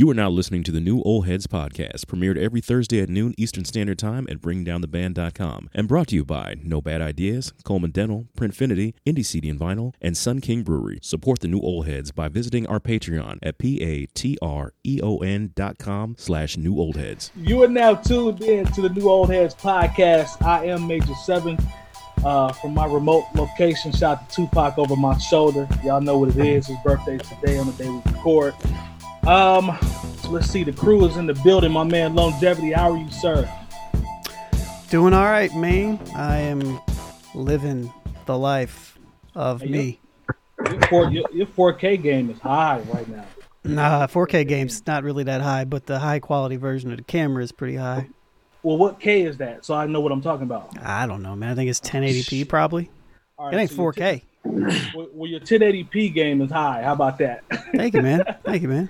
You are now listening to the new Old Heads podcast, premiered every Thursday at noon Eastern Standard Time at BringDownTheBand.com, and brought to you by No Bad Ideas, Coleman Dental, Printfinity, Indy CD and Vinyl, and Sun King Brewery. Support the new Old Heads by visiting our Patreon at p-a-t-r-e-o-n dot com slash new old heads. You are now tuned in to the new Old Heads podcast. I am Major Seven. Uh, from my remote location, shout to Tupac over my shoulder. Y'all know what it is. His birthday today on the day we record. Um, let's see. The crew is in the building. My man Longevity, how are you, sir? Doing all right, man. I am living the life of Hey, me. Your, your, your 4K game is high right now. Nah, 4K game's not really that high, but the high quality version of the camera is pretty high. Well, what K is that? So I know what I'm talking about. I don't know, man. I think it's 1080p probably. All It ain't so 4K. 10 well, well, your 1080p game is high. How about that? Thank you, man. Thank you, man.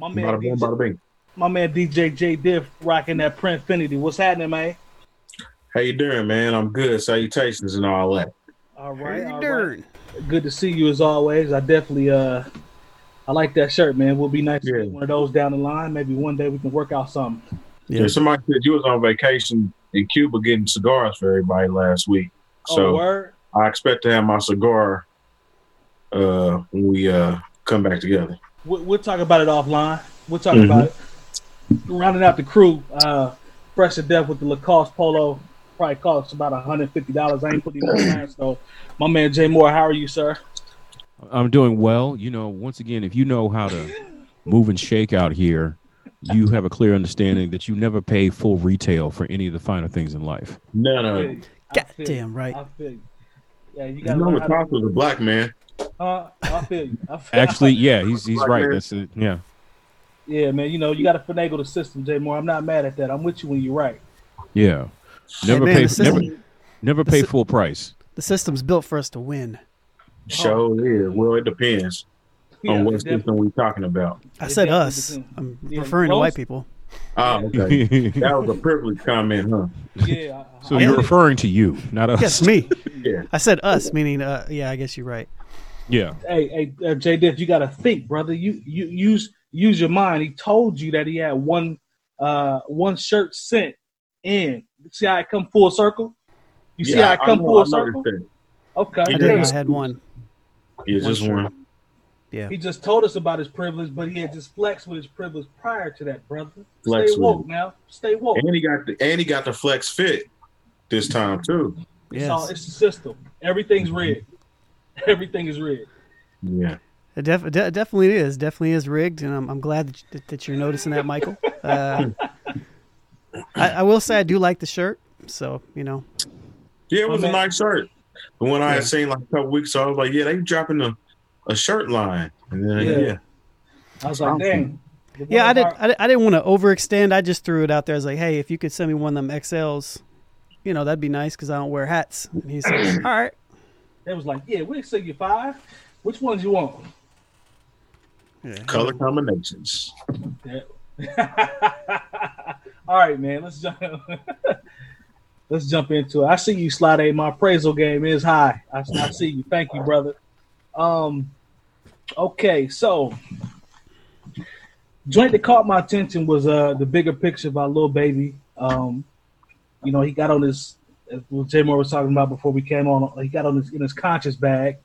My man, Bada boom, DJ, bada bing. my man DJ J Diff rocking that Printfinity. What's happening, man? How you doing, man? I'm good. Salutations and all that. All right, all right. Darn. Good to see you as always. I definitely uh I like that shirt, man. We'll be nice to get one of those down the line. Maybe one day we can work out something. Yeah. Yeah. somebody said you was on vacation in Cuba getting cigars for everybody last week. oh, So word. I expect to have my cigar uh when we uh come back together. We, we'll talk about it offline. We'll talk Mhm. about it. Rounding out the crew, uh, fresh to death with the Lacoste polo. Probably costs about $150. I ain't putting no plans though. My man Jay Moore, how are you, sir? I'm doing well. You know, once again, if you know how to move and shake out here, you have a clear understanding that you never pay full retail for any of the finer things in life. No, no. feel you. I feel you. Goddamn right. I feel you. Yeah, you You gotta know learn the how to, cost was a black man. Uh, I feel you. I feel, Actually, yeah, he's he's right. That's it. Yeah. Yeah, man. You know, you got to finagle the system, Jay Moore. I'm not mad at that. I'm with you when you're right. Yeah. Never man, pay system- never never pay sy- full price. The system's built for us to win. Show is. Well, it depends Yeah, on what definitely. system we're talking about. I said us. depends. I'm Yeah, referring to white people. Oh, okay. that was a privilege comment, huh? Yeah. I- so I- you're referring to you, not us. Yes, me. Yeah. I said us, meaning, uh, yeah, I guess you're right. Yeah. Hey, hey, uh, Jay Diff, you got to think, brother. You you use use your mind. He told you that he had one uh one shirt sent in. See how it come full circle? You see how it come know- full I circle? Okay. I He did. Yeah. I had one. that. Yeah, just One one. Yeah. He just told us about his privilege, but he had just flexed with his privilege prior to that, brother. Flex Stay with woke now. Stay woke. And he got the and he got the flex fit this time too. It's, all, it's the system. Everything's rigged. Everything is rigged. Yeah. It, def- it de- definitely is. Definitely is rigged, and I'm, I'm glad that, you- that you're noticing that, Michael. Uh, I, I will say I do like the shirt. So you know, Yeah, it was My a nice shirt. The one I had seen like a couple weeks ago, I was like, yeah, they dropping a, a shirt line. And then, Yeah. yeah. I was like, dang. yeah, I didn't. I, I didn't want to overextend. I just threw it out there. I was like, hey, if you could send me one of them XLs, you know, that'd be nice because I don't wear hats. And he said, all right. They was like, yeah, we'll send you five. Which ones you want? Yeah. Color combinations. Yeah. All right, man. Let's jump. let's jump into it. I see you, Slide A. My appraisal game is high. I, I see you. Thank you, brother. Um. Okay, so joint that caught my attention was uh the bigger picture by Lil Baby. Um, you know, he got on his as what Jay Moore was talking about before we came on. He got on his in his conscious bag.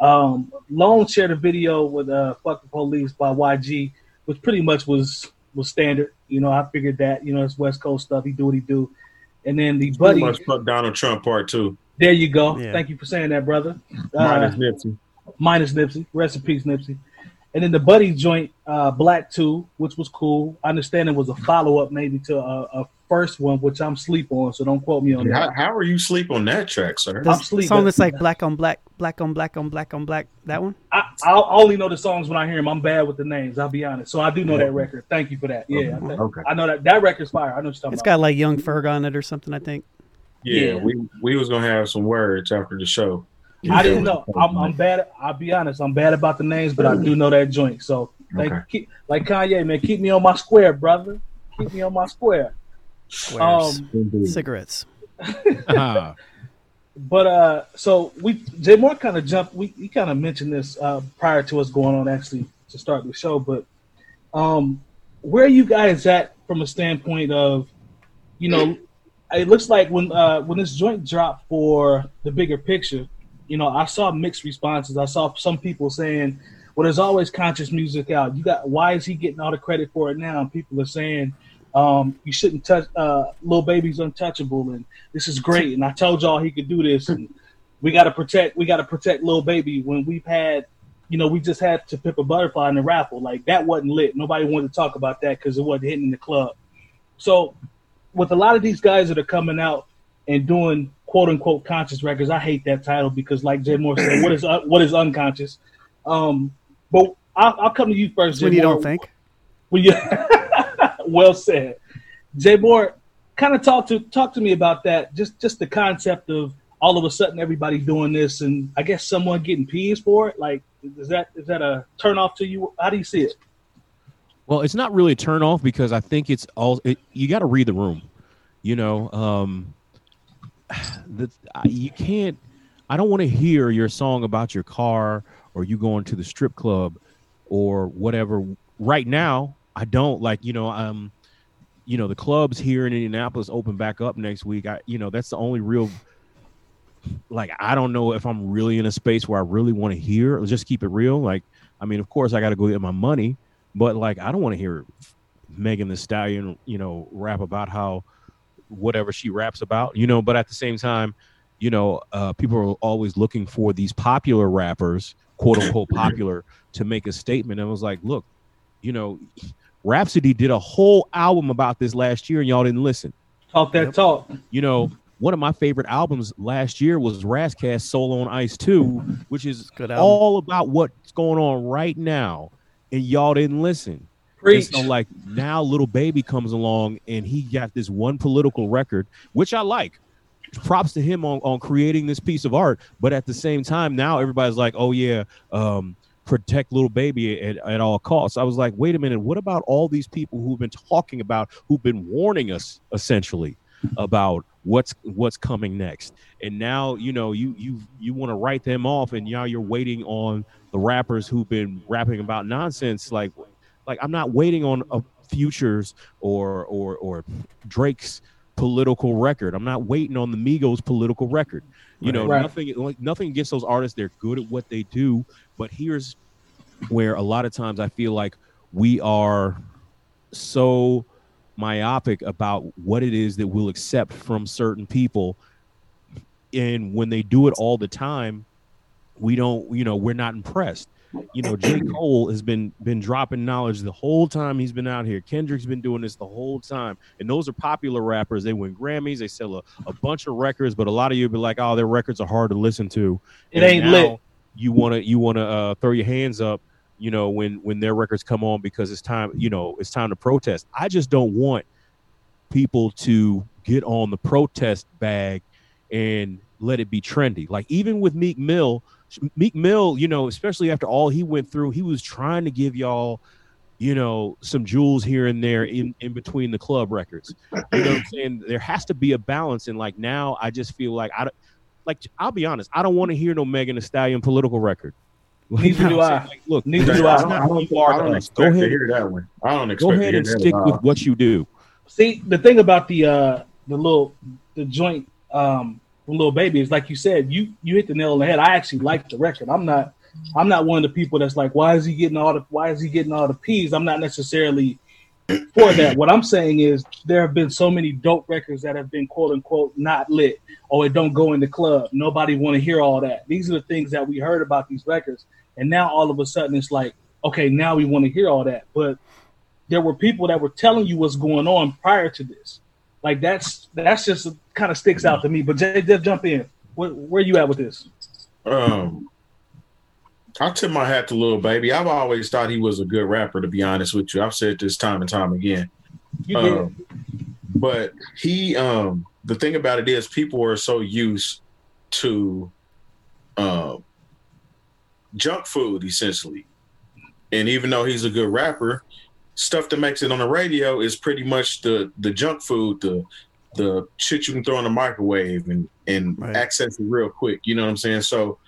Um, Lone shared a video with uh "Fuck the Police" by YG, which pretty much was was standard. You know, I figured that. You know, it's West Coast stuff. He do what he do. And then the Pretty buddy, much fuck Donald Trump part two. there you go. Yeah. Thank you for saying that, brother. Minus Uh, Nipsey. minus Nipsey. Rest in peace, Nipsey. And then the buddy joint, uh, Black Two, which was cool. I understand it was a follow up maybe to a, a first one, which I'm sleep on, so don't quote me on How, that. how are you sleep on that track, sir? The I'm s- sleeping. song that's like black on black, black on black on black on black. That one. I, I only know the songs when I hear them. I'm bad with the names. I'll be honest. So I do know that record. Thank you for that. Yeah, I, Okay. I know that that record's fire. I know what you're talking It's about. got like Young Ferg on it or something. I think. Yeah, Yeah. we we was gonna have some words after the show. I didn't know. I'm, I'm bad. I'll be honest. I'm bad about the names, but I do know that joint. So thank Okay. keep, like Kanye, man. Keep me on my square, brother. Keep me on my square. Squares. Um, Indeed. Cigarettes. Ah, But uh, so we Jay Moore kind of jumped. We he kind of mentioned this uh, prior to us going on actually to start the show. But um, where are you guys at from a standpoint of, you know, it looks like when uh, when this joint dropped for the bigger picture, you know, I saw mixed responses. I saw some people saying, "Well, there's always conscious music out. You got why is he getting all the credit for it now?" And people are saying, um, "You shouldn't touch uh, Lil Baby's untouchable, and this is great." And I told y'all he could do this, and we got to protect. We got to protect little Baby when we've had you know, we just had to Pimp a Butterfly in the raffle. Like that wasn't lit. Nobody wanted to talk about that because it wasn't hitting the club. So, with a lot of these guys that are coming out and doing quote unquote conscious records, I hate that title because, like Jay Moore said, what is uh, what is unconscious? Um, but I'll, I'll, come to you first. Jay when you Moore. don't think. When you, well said, Jay Moore. Kind of talk to talk to me about that. Just just the concept of all of a sudden everybody doing this, and I guess someone getting peas for it. Like is that is that a turn off to you? How do you see it? Well, it's not really a turn off because I think it's all it, you got to read the room. You know, um, the, you can't. I don't want to hear your song about your car or you going to the strip club or whatever. Right now, I don't like. You know, um, you know the clubs here in Indianapolis open back up next week. I, you know, that's the only real like I don't know if I'm really in a space where I really want to hear. Let's just keep it real. Like, I mean, of course I got to go get my money, but like I don't want to hear Megan Thee Stallion, you know, rap about how whatever she raps about, you know. But at the same time, you know, uh, people are always looking for these popular rappers, quote unquote popular, to make a statement. And I was like, look, you know, Rapsody did a whole album about this last year, and y'all didn't listen. Talk that talk. You know, one of my favorite albums last year was Ras Kass Soul on Ice 2, which is all about what's going on right now. And y'all didn't listen. Preach. so like now little baby comes along and he got this one political record, which I like. Props to him on, on creating this piece of art. But at the same time, now everybody's like, oh yeah, um, protect little baby at, at all costs. I was like, wait a minute, what about all these people who've been talking about, who've been warning us essentially about what's what's coming next and now you know you you you want to write them off and now you're waiting on the rappers who've been rapping about nonsense like like i'm not waiting on a futures or or or drake's political record. I'm not waiting on the migos political record. You know right. nothing like nothing against those artists they're good at what they do. But here's where a lot of times i feel like we are so myopic about what it is that we'll accept from certain people. And when they do it all the time we don't you know we're not impressed you know j. Cole has been been dropping knowledge the whole time he's been out here. Kendrick's been doing this the whole time. And those are popular rappers. They win grammys. They sell a, a bunch of records. But a lot of you be like oh their records are hard to listen to. It and ain't lit. you want to you want to uh, throw your hands up you know, when when their records come on because it's time, you know, it's time to protest. I just don't want people to get on the protest bag and let it be trendy. Like even with Meek Mill, Meek Mill, you know, especially after all he went through, he was trying to give y'all, you know, some jewels here and there in, in between the club records. You know what I'm saying? There has to be a balance. And like now I just feel like I like I'll be honest, I don't want to hear no Megan Thee Stallion political record. Neither do I. Like, look, neither do I. I don't, I don't, I don't expect go ahead, to hear that one. I don't expect. Go ahead and stick with what you do. See, the thing about the uh the little the joint um little baby is like you said, you you hit the nail on the head. I actually like the record. I'm not I'm not one of the people that's like, why is he getting all the why is he getting all the P's? I'm not necessarily for that. What I'm saying is there have been so many dope records that have been quote unquote not lit or it don't go in the club. Nobody want to hear all that. These are the things that we heard about these records. And now all of a sudden it's like, okay, now we want to hear all that. But there were people that were telling you what's going on prior to this. Like that's that's just kind of sticks out to me. But Jay, just jump in. Where, where you at with this? Um, I tip my hat to Lil Baby. I've always thought he was a good rapper. To be honest with you, I've said this time and time again. Um, but he, um, the thing about it is, people are so used to um, junk food essentially. And even though he's a good rapper, stuff that makes it on the radio is pretty much the the junk food, the the shit you can throw in the microwave and and right. access it real quick. You know what I'm saying? So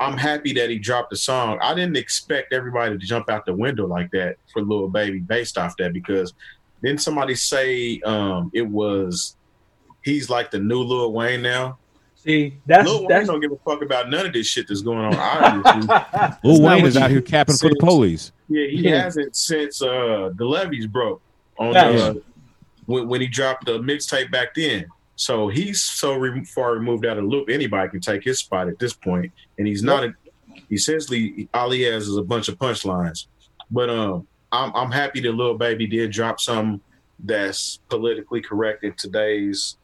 I'm happy that he dropped the song. I didn't expect everybody to jump out the window like that for Lil Baby based off that because didn't somebody say um, it was he's like the new Lil Wayne now? See, that's Lil Wayne that's don't give a fuck about none of this shit that's going on. Obviously, Lil not Wayne is out here capping for the said. police. Yeah, he Yeah. hasn't since uh, the levees broke on Facts. uh, when, when he dropped the mixtape back then. So he's so re- far removed out of the loop. Anybody can take his spot at this point, and he's not. A, essentially, all he has is a bunch of punchlines. But um, I'm I'm happy that Lil Baby did drop something that's politically correct in today's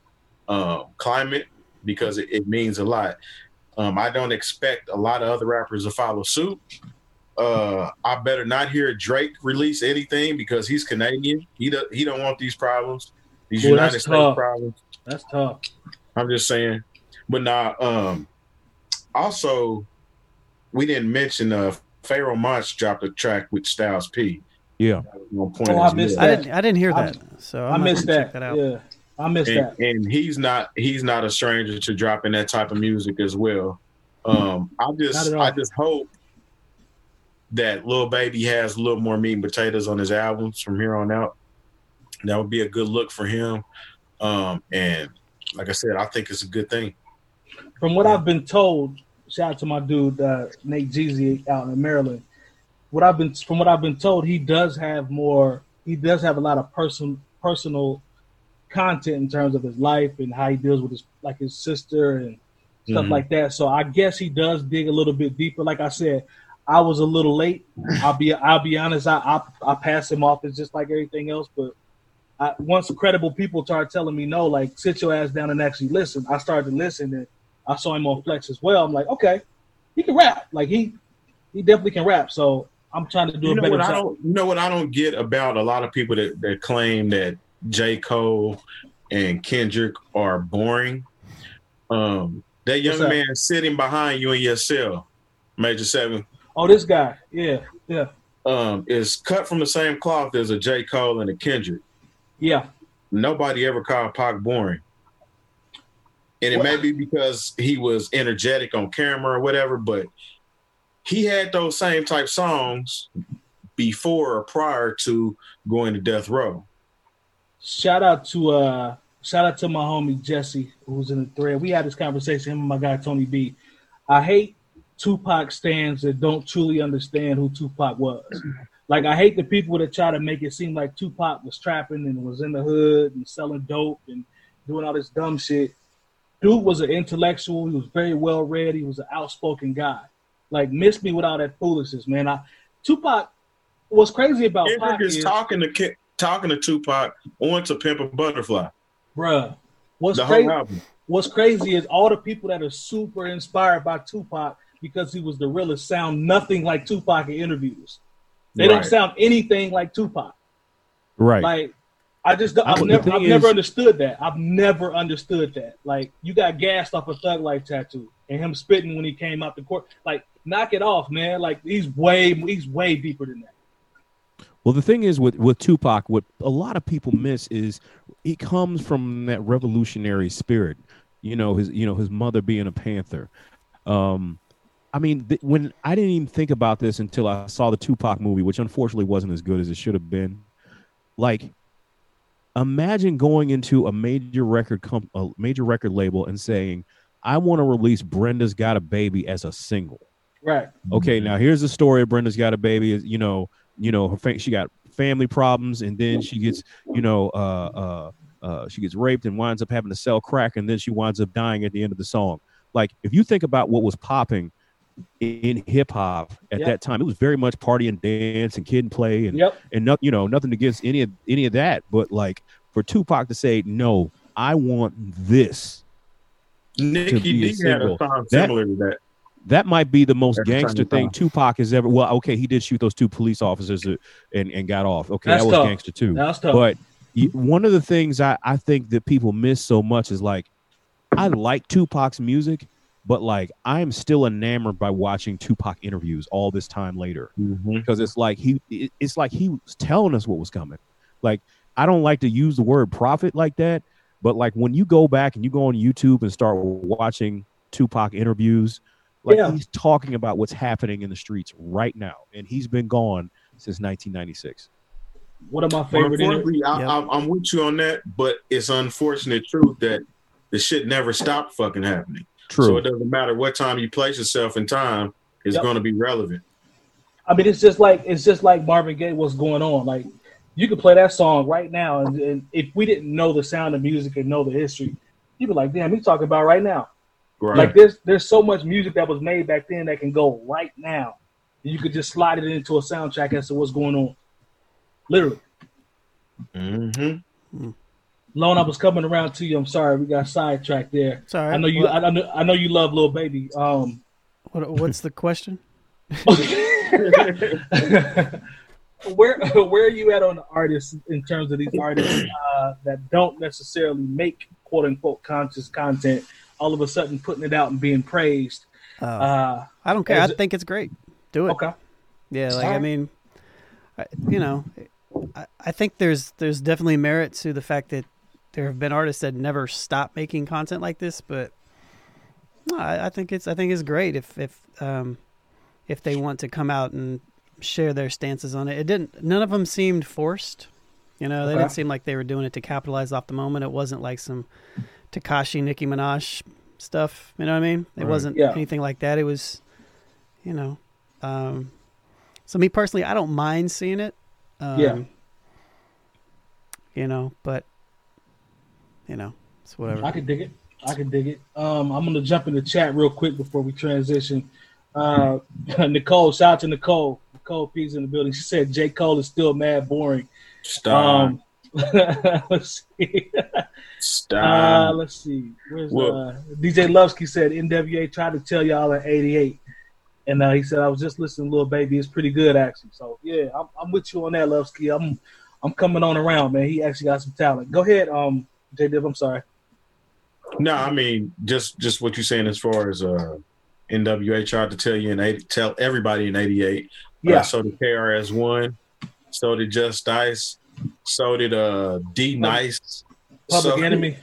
um, climate because it, it means a lot. Um, I don't expect a lot of other rappers to follow suit. Uh, I better not hear Drake release anything because he's Canadian. He do, he don't want these problems, these Boy, United that's States tough. problems. that's tough. I'm just saying. But now, um, also, we didn't mention uh, Pharoahe Monch dropped a track with Styles P. Yeah. On point Oh, I missed well. I didn't. I didn't hear I- that. So i I'm missed that. that out. Yeah, I missed and, that. and he's not he's not a stranger to dropping that type of music as well. Um, I just. I just hope that Lil Baby has a little more meat and potatoes on his albums from here on out. That would be a good look for him. Um, and like I said, I think it's a good thing. From what I've been told, shout out to my dude uh, Nate Jeezy out in Maryland. What I've been from what I've been told, he does have more. He does have a lot of person personal content in terms of his life and how he deals with his like his sister and stuff Mhm. like that. So I guess he does dig a little bit deeper. Like I said, I was a little late. I'll be I'll be honest. I I, I pass him off as just like everything else, but. I, once credible people started telling me no, like sit your ass down and actually listen. I started to listen and I saw him on Flex as well. I'm like, okay, he can rap. Like he he definitely can rap. So I'm trying to do You a better what I job. don't you know what I don't get about a lot of people that, that claim that J. Cole and Kendrick are boring. Um that young man sitting behind you in your cell, Major Seven, Oh, this guy, yeah, yeah, um, is cut from the same cloth as a J. Cole and a Kendrick. yeah. Nobody ever called Pac boring. And it may be because he was energetic on camera or whatever, but he had those same type songs before or prior to going to death row. Shout out to uh shout out to my homie Jesse who's in the thread. We had this conversation, him and my guy Tony B. I hate Tupac stands that don't truly understand who Tupac was. Like I hate the people that try to make it seem like Tupac was trapping and was in the hood and selling dope and doing all this dumb shit. Dude was an intellectual. He was very well read. He was an outspoken guy. Like miss me with all that foolishness, man. I Tupac. What's crazy about Pac Kendrick is is, talking to talking to Tupac on to Pimp a Butterfly. bruh. What's The crazy? What's crazy is all the people that are super inspired by Tupac because he was the realest sound nothing like Tupac in interviews. They don't sound anything like Tupac. Right. Like I just don't- I- I've the never I've never understood that. I've never understood that. Like you got gassed off a thug life tattoo and him spitting when he came out the court. Like knock it off, man. Like he's way he's way deeper than that. Well, the thing is with with Tupac, what a lot of people miss is he comes from that revolutionary spirit. You know his you know his mother being a Panther. Um, I mean, th- when I didn't even think about this until I saw the Tupac movie, which unfortunately wasn't as good as it should have been. Like, imagine going into a major record comp- a major record label and saying, "I want to release Brenda's Got a Baby as a single." Right. okay now here's the story of brenda's got a baby is you know you know her fa- she got family problems and then she gets you know uh uh uh she gets raped and winds up having to sell crack and then she winds up dying at the end of the song like if you think about what was popping in hip hop at Yep. that time it was very much party and dance and kid and play and Yep. and not you know nothing against any of any of that but like for tupac to say no i want this Nikki be a D had a single. song That- similar to that. that might be the most Every gangster thing. Tupac has ever. Well, okay, he did shoot those two police officers and and got off. Okay, That's that was tough. gangster too. That's tough. But one of the things I I think that people miss so much is like I like Tupac's music, but like I'm still enamored by watching Tupac interviews all this time later Mm-hmm. because it's like he it- it's like he was telling us what was coming. Like I don't like to use the word prophet like that, but like when you go back and you go on YouTube and start watching Tupac interviews, Like Yeah. he's talking about what's happening in the streets right now, and he's been gone since 1996. One of my favorite. inter- Unfortunately, I, Yep. I, I'm with you on that, but it's unfortunate truth that the shit never stopped fucking happening. So it doesn't matter what time you place yourself in time, it's Yep. going to be relevant. I mean, it's just like it's just like Marvin Gaye. What's going on? Like you could play that song right now, and, and if we didn't know the sound of music and know the history, you'd be like, "Damn, he's talking about right now." Right. Like there's there's so much music that was made back then that can go right now. You could just slide it into a soundtrack as to what's going on. Literally. mm-hmm. Lone, I was coming around to you. I'm sorry, we got sidetracked there. Sorry. I know you. I, I know. I know you love little baby. Um, what, what's the question? where where are you at on the artists in terms of these artists uh, that don't necessarily make quote unquote conscious content? All of a sudden, putting it out and being praised. Oh, Uh, I don't care. I it- think it's great. Do it. okay. Yeah, like I mean, I, you know, I, I think there's there's definitely merit to the fact that there have been artists that never stop making content like this, but no, I, I think it's I think it's great if if um if they want to come out and share their stances on it. It didn't. None of them seemed forced. You know, they Okay. didn't seem like they were doing it to capitalize off the moment. It wasn't like some Tekashi Nicki Minaj stuff. You know what I mean? It Right. wasn't Yeah. anything like that. It was, you know, um, so me personally, I don't mind seeing it. Um, Yeah. You know, but you know, it's whatever. I could dig it. I could dig it. Um, I'm gonna jump in the chat real quick before we transition. Uh, Nicole, shout out to Nicole. Nicole P's in the building. She said J. Cole is still mad boring. Stop. Um, let's see. Uh, let's see. Where's Well- uh, DJ Lovsky said NWA tried to tell y'all in '88, and uh, he said I was just listening, to little baby. It's pretty good actually. So yeah, I'm, I'm with you on that, Lovsky. I'm I'm coming on around, man. He actually got some talent. Go ahead, um, J. Div. I'm sorry. no, I mean just just what you're saying as far as uh, NWA tried to tell you and 80, tell everybody in '88. Yeah. Uh, so did KRS One. So did Just-Ice. So did uh, D Nice. Public So- Enemy.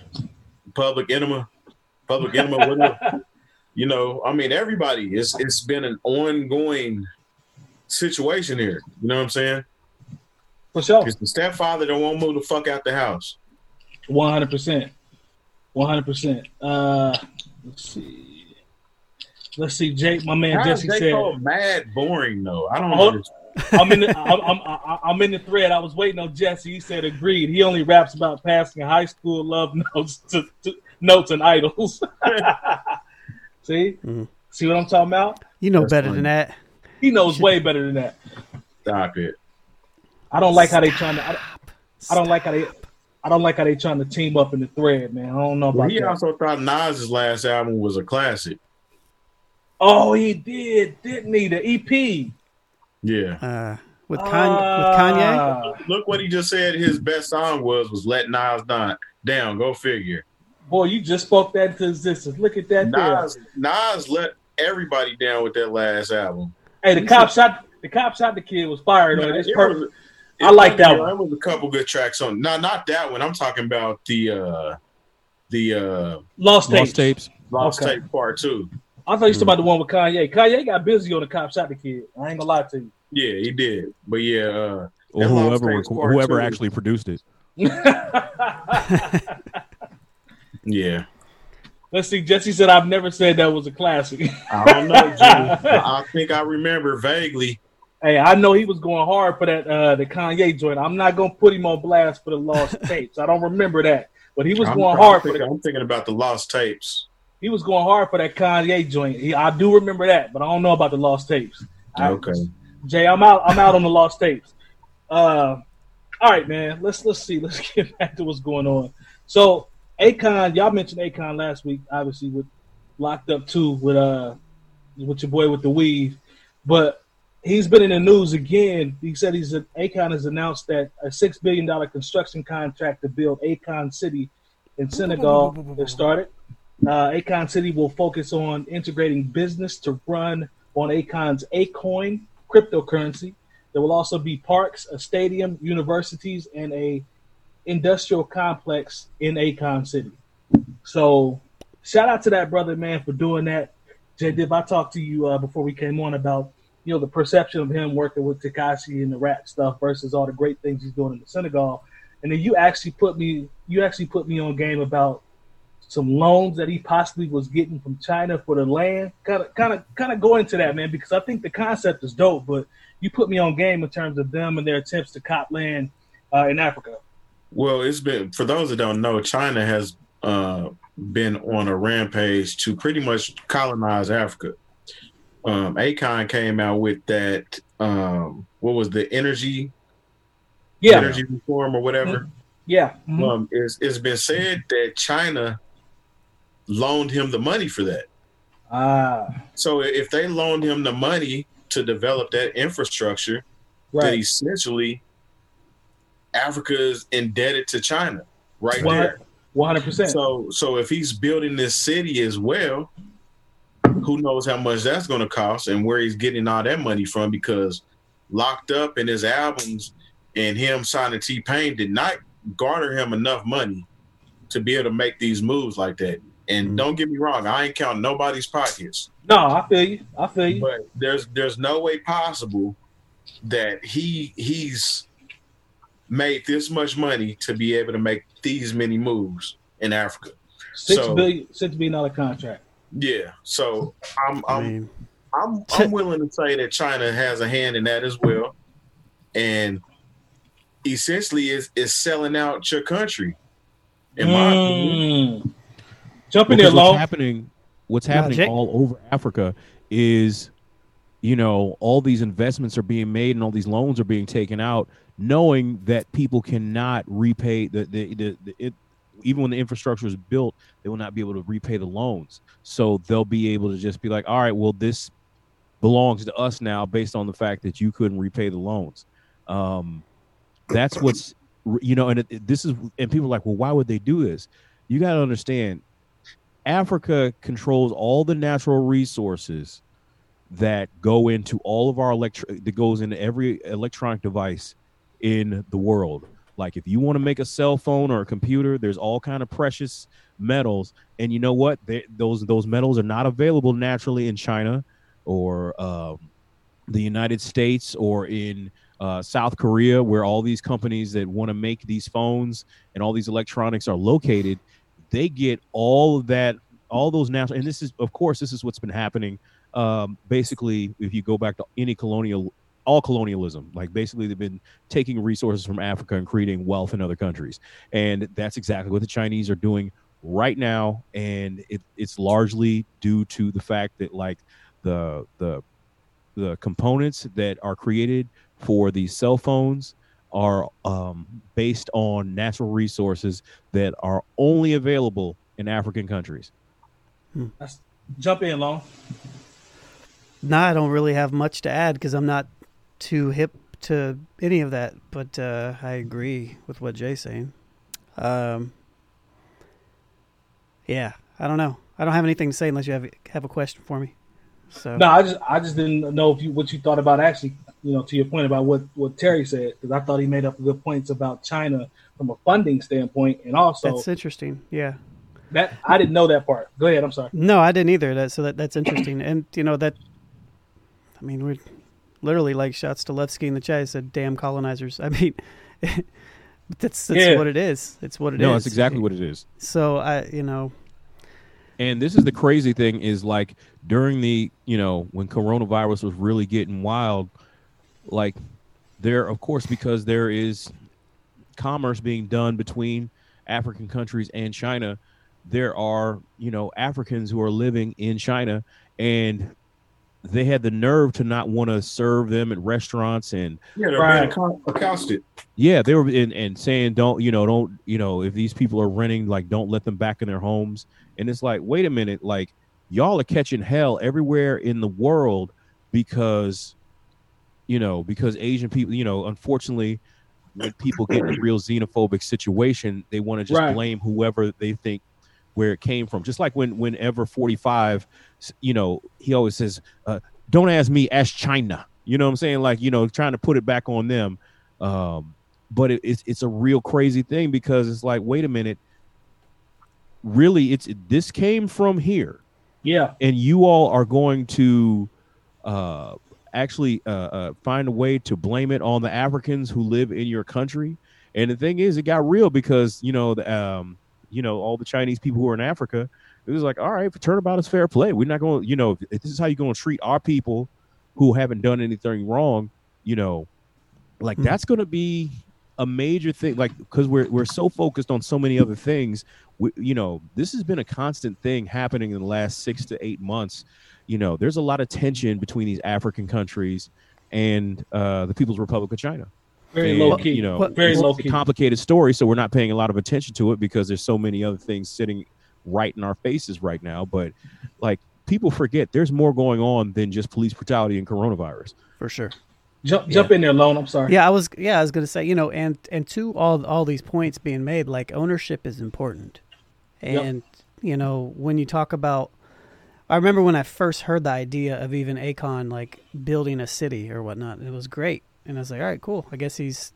Public Enema. Public Enema. whatever. you know, I mean, everybody. It's it's been an ongoing situation here. You know what I'm saying? For sure. Because the stepfather don't want to move the fuck out the house. One hundred percent. One hundred percent. Uh let's see. Let's see, Jake. My man How is Jesse J. said. Cole mad boring though? I don't Hold- know. I'm in the I'm, I'm, I'm- I'm in the thread. I was waiting on Jesse. He said agreed. He only raps about passing high school love notes to, to notes and idols. See, Mhm. see what I'm talking about? you know That's better fine. than that. He knows way better than that. Stop it. I don't like how they trying to. I, I don't like how they. I don't like how they trying to team up in the thread, man. I don't know about Well, about he that. also thought Nas's last album was a classic. oh, he did, didn't he? The EP. Yeah. Uh, with Kanye, with Kanye, Ah, Look what he just said. His best song was was "Let Nas Down." Down. Go figure. boy, you just spoke that into existence. Look at that. there. Nas Nas let everybody down with that last album. Hey, the cop shot. The cop shot the kid was fired. on. It's It perfect. was- I like that one. There was a couple good tracks on. No, not that one. I'm talking about the uh the uh Lost, Lost tapes. tapes. Lost Okay. Tape Part Two. I thought you talking about the one with Kanye. Kanye got busy on the cop shot the kid. I ain't gonna lie to you. Yeah, he did. But yeah, uh Or whoever Tapes whoever two. actually produced it. yeah. Let's see. Jesse said I've never said that was a classic. I don't know, Jimmy. I I think I remember vaguely. Hey, I know he was going hard for that uh the Kanye joint. I'm not gonna put him on blast for the lost tapes. I don't remember that, but he was I'm, going I'm hard for thinking, the, I'm thinking about the Lost Tapes. he was going hard for that Kanye joint. He, I do remember that, but I don't know about the lost tapes. I- Okay. Jay, I'm out. I'm out on the lost tapes. Uh, all right, man. Let's let's see. Let's get back to what's going on. So, Akon, y'all mentioned Akon last week, obviously with locked up too with uh with your boy with the weave, but he's been in the news again. He said he's Akon has announced that a six billion dollar construction contract to build Akon City in Senegal has started. Uh, Akon City will focus on integrating business to run on Akon's Akoin cryptocurrency. There will also be parks, a stadium, universities, and a industrial complex in Akon City. So, shout out to that brother, man, for doing that. J Dib, I talked to you uh, before we came on about you know the perception of him working with Tekashi and the rap stuff versus all the great things he's doing in the Senegal, and then you actually put me you actually put me on game about some loans that he possibly was getting from China for the land. Kind of, kind of, kind of go into that, man, because I think the concept is dope. But you put me on game in terms of them and their attempts to cop land uh, in Africa. Well, it's been for those that don't know, China has uh, been on a rampage to pretty much colonize Africa. Um, Akon came out with that. Um, what was the energy? Yeah, energy reform or whatever. Mm-hmm. Yeah, mm-hmm. Um, it's, it's been said that China loaned him the money for that. Ah. So if they loaned him the money to develop that infrastructure, right. then essentially Africa is indebted to China right there. One hundred percent. So so if he's building this city as well, who knows how much that's going to cost and where he's getting all that money from? Because locked up in his albums and him signing T Pain did not garner him enough money to be able to make these moves like that. And mm-hmm. don't get me wrong, I ain't counting nobody's pockets. No, I feel you. I feel you. But there's there's no way possible that he he's made this much money to be able to make these many moves in Africa. Six so, billion, six billion dollar contract. Yeah. So I'm I'm I mean, I'm I'm willing to say that China has a hand in that as well. And essentially is is selling out your country. In mm. my opinion. Jump in there, What's happening? What's happening all over Africa is, you know, all these investments are being made and all these loans are being taken out, knowing that people cannot repay the the, the, the it, even when the infrastructure is built, they will not be able to repay the loans. So they'll be able to just be like, all right, well, this belongs to us now based on the fact that you couldn't repay the loans. Um, that's what's, you know, and it, it, this is, and people are like, well, why would they do this? You got to understand, Africa controls all the natural resources that go into all of our electric that goes into every electronic device in the world. Like if you want to make a cell phone or a computer, there's all kind of precious metals, and you know what? They, those those metals are not available naturally in China or um, the United States or in uh, South Korea, where all these companies that want to make these phones and all these electronics are located they get all of that, all those national, and this is, of course, this is what's been happening. Um, basically, if you go back to any colonial, all colonialism, like basically they've been taking resources from Africa and creating wealth in other countries, and that's exactly what the Chinese are doing right now, and it, it's largely due to the fact that like the the the components that are created for these cell phones are um, based on natural resources that are only available in African countries. Hmm. Jump in, Long. No, I don't really have much to add because I'm not too hip to any of that, but uh, I agree with what Jay's saying. Um, yeah, I don't know. I don't have anything to say unless you have have a question for me. So no, I just I just didn't know if you what you thought about actually you know, to your point about what what Terry said, because I thought he made up good points about China from a funding standpoint, and also that's interesting. Yeah, that I didn't know that part. Go ahead. I'm sorry. No, I didn't either. That so that that's interesting, and you know that. I mean, we're literally like shots to Levski in the chat. said, "Damn colonizers." I mean. that's that's yeah. what it is. It's what it no, is. no, that's exactly what it is. So I, you know, and this is the crazy thing is like during the you know when coronavirus was really getting wild like there of course because there is commerce being done between african countries and china there are you know africans who are living in china and they had the nerve to not want to serve them at restaurants and yeah they're right. being accosted yeah they were in and saying don't you know don't you know if these people are renting like don't let them back in their homes and it's like wait a minute like y'all are catching hell everywhere in the world because you know, because Asian people, you know, unfortunately, when people get in a real xenophobic situation, they want to just right. blame whoever they think where it came from. Just like when whenever 45, you know, he always says, uh, "Don't ask me, ask China." You know what I'm saying? Like, you know, trying to put it back on them. Um, but it, it's it's a real crazy thing because it's like, wait a minute, really, it's this came from here. Yeah. And you all are going to uh, actually uh, uh, find a way to blame it on the Africans who live in your country. And the thing is, it got real because you know the um, you know all the Chinese people who are in Africa. It was like, all right, turnabout is fair play. We're not going, to you know, if this is how you're going to treat our people who haven't done anything wrong. You know, like mm-hmm. that's going to be a major thing. Like because we're we're so focused on so many other things. We, you know, this has been a constant thing happening in the last six to eight months you know, there's a lot of tension between these African countries and uh, the People's Republic of China. Very and, low key, you know, very low key. complicated story, so we're not paying a lot of attention to it because there's so many other things sitting right in our faces right now. But like people forget, there's more going on than just police brutality and coronavirus. For sure. Jump jump in there, Lone. I'm sorry. Yeah, I was yeah, I was gonna say, you know, and and to all all these points being made, like ownership is important. And yep. you know, when you talk about I remember when I first heard the idea of even Akon like building a city or whatnot. It was great, and I was like, all right, cool. I guess he's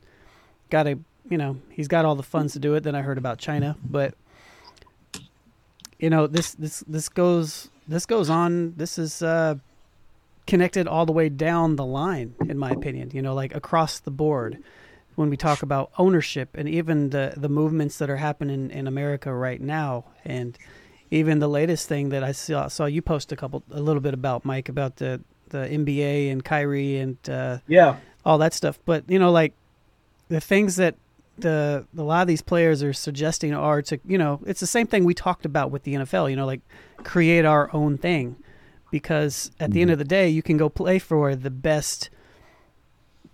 got a you know he's got all the funds to do it. Then I heard about China, but you know this this this goes this goes on. This is uh, connected all the way down the line, in my opinion. You know, like across the board when we talk about ownership and even the the movements that are happening in America right now and even the latest thing that I saw saw you post a couple a little bit about Mike about the the NBA and Kyrie and uh, yeah all that stuff. But you know, like the things that the a lot of these players are suggesting are to you know it's the same thing we talked about with the NFL. You know, like create our own thing because at the end of the day, you can go play for the best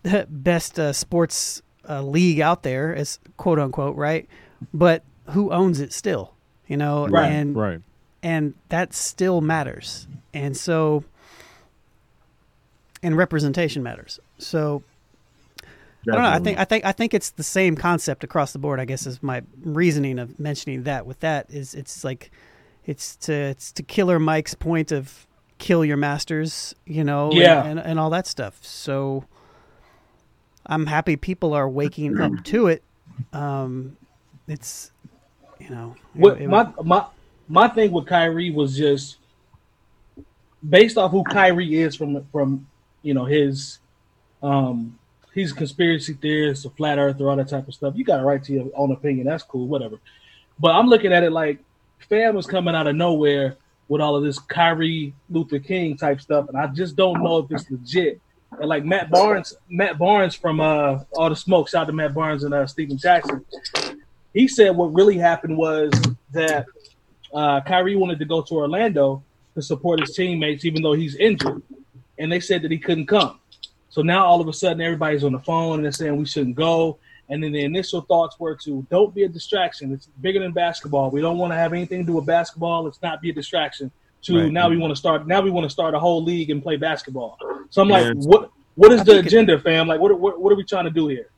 best uh, sports uh, league out there, as quote unquote, right? But who owns it still? you know, right, and right. and that still matters. And so and representation matters. So. I don't know. I think I think I think it's the same concept across the board. I guess is my reasoning of mentioning that. With that is it's like it's to it's to Killer Mike's point of kill your masters, you know, yeah. and, and, and all that stuff. So I'm happy people are waking up to it. Um, it's you know, what it, my my my thing with Kyrie was just based off who Kyrie is from from you know his um he's a conspiracy theorist, a flat earther, all that type of stuff. You got a right to your own opinion. That's cool, whatever. But I'm looking at it like fam was coming out of nowhere with all of this Kyrie Luther King type stuff, and I just don't know if it's legit. And like Matt Barnes, Matt Barnes from uh All the Smoke, shout out to Matt Barnes and uh Stephen Jackson he said what really happened was that uh, Kyrie wanted to go to Orlando to support his teammates, even though he's injured, and they said that he couldn't come. So now all of a sudden everybody's on the phone and they're saying we shouldn't go. And then the initial thoughts were to don't be a distraction. It's bigger than basketball. We don't want to have anything to do with basketball. Let's not be a distraction. To right. now we want to start. Now we want to start a whole league and play basketball. So I'm like, what? What is the agenda, fam? Like, what, what? What are we trying to do here?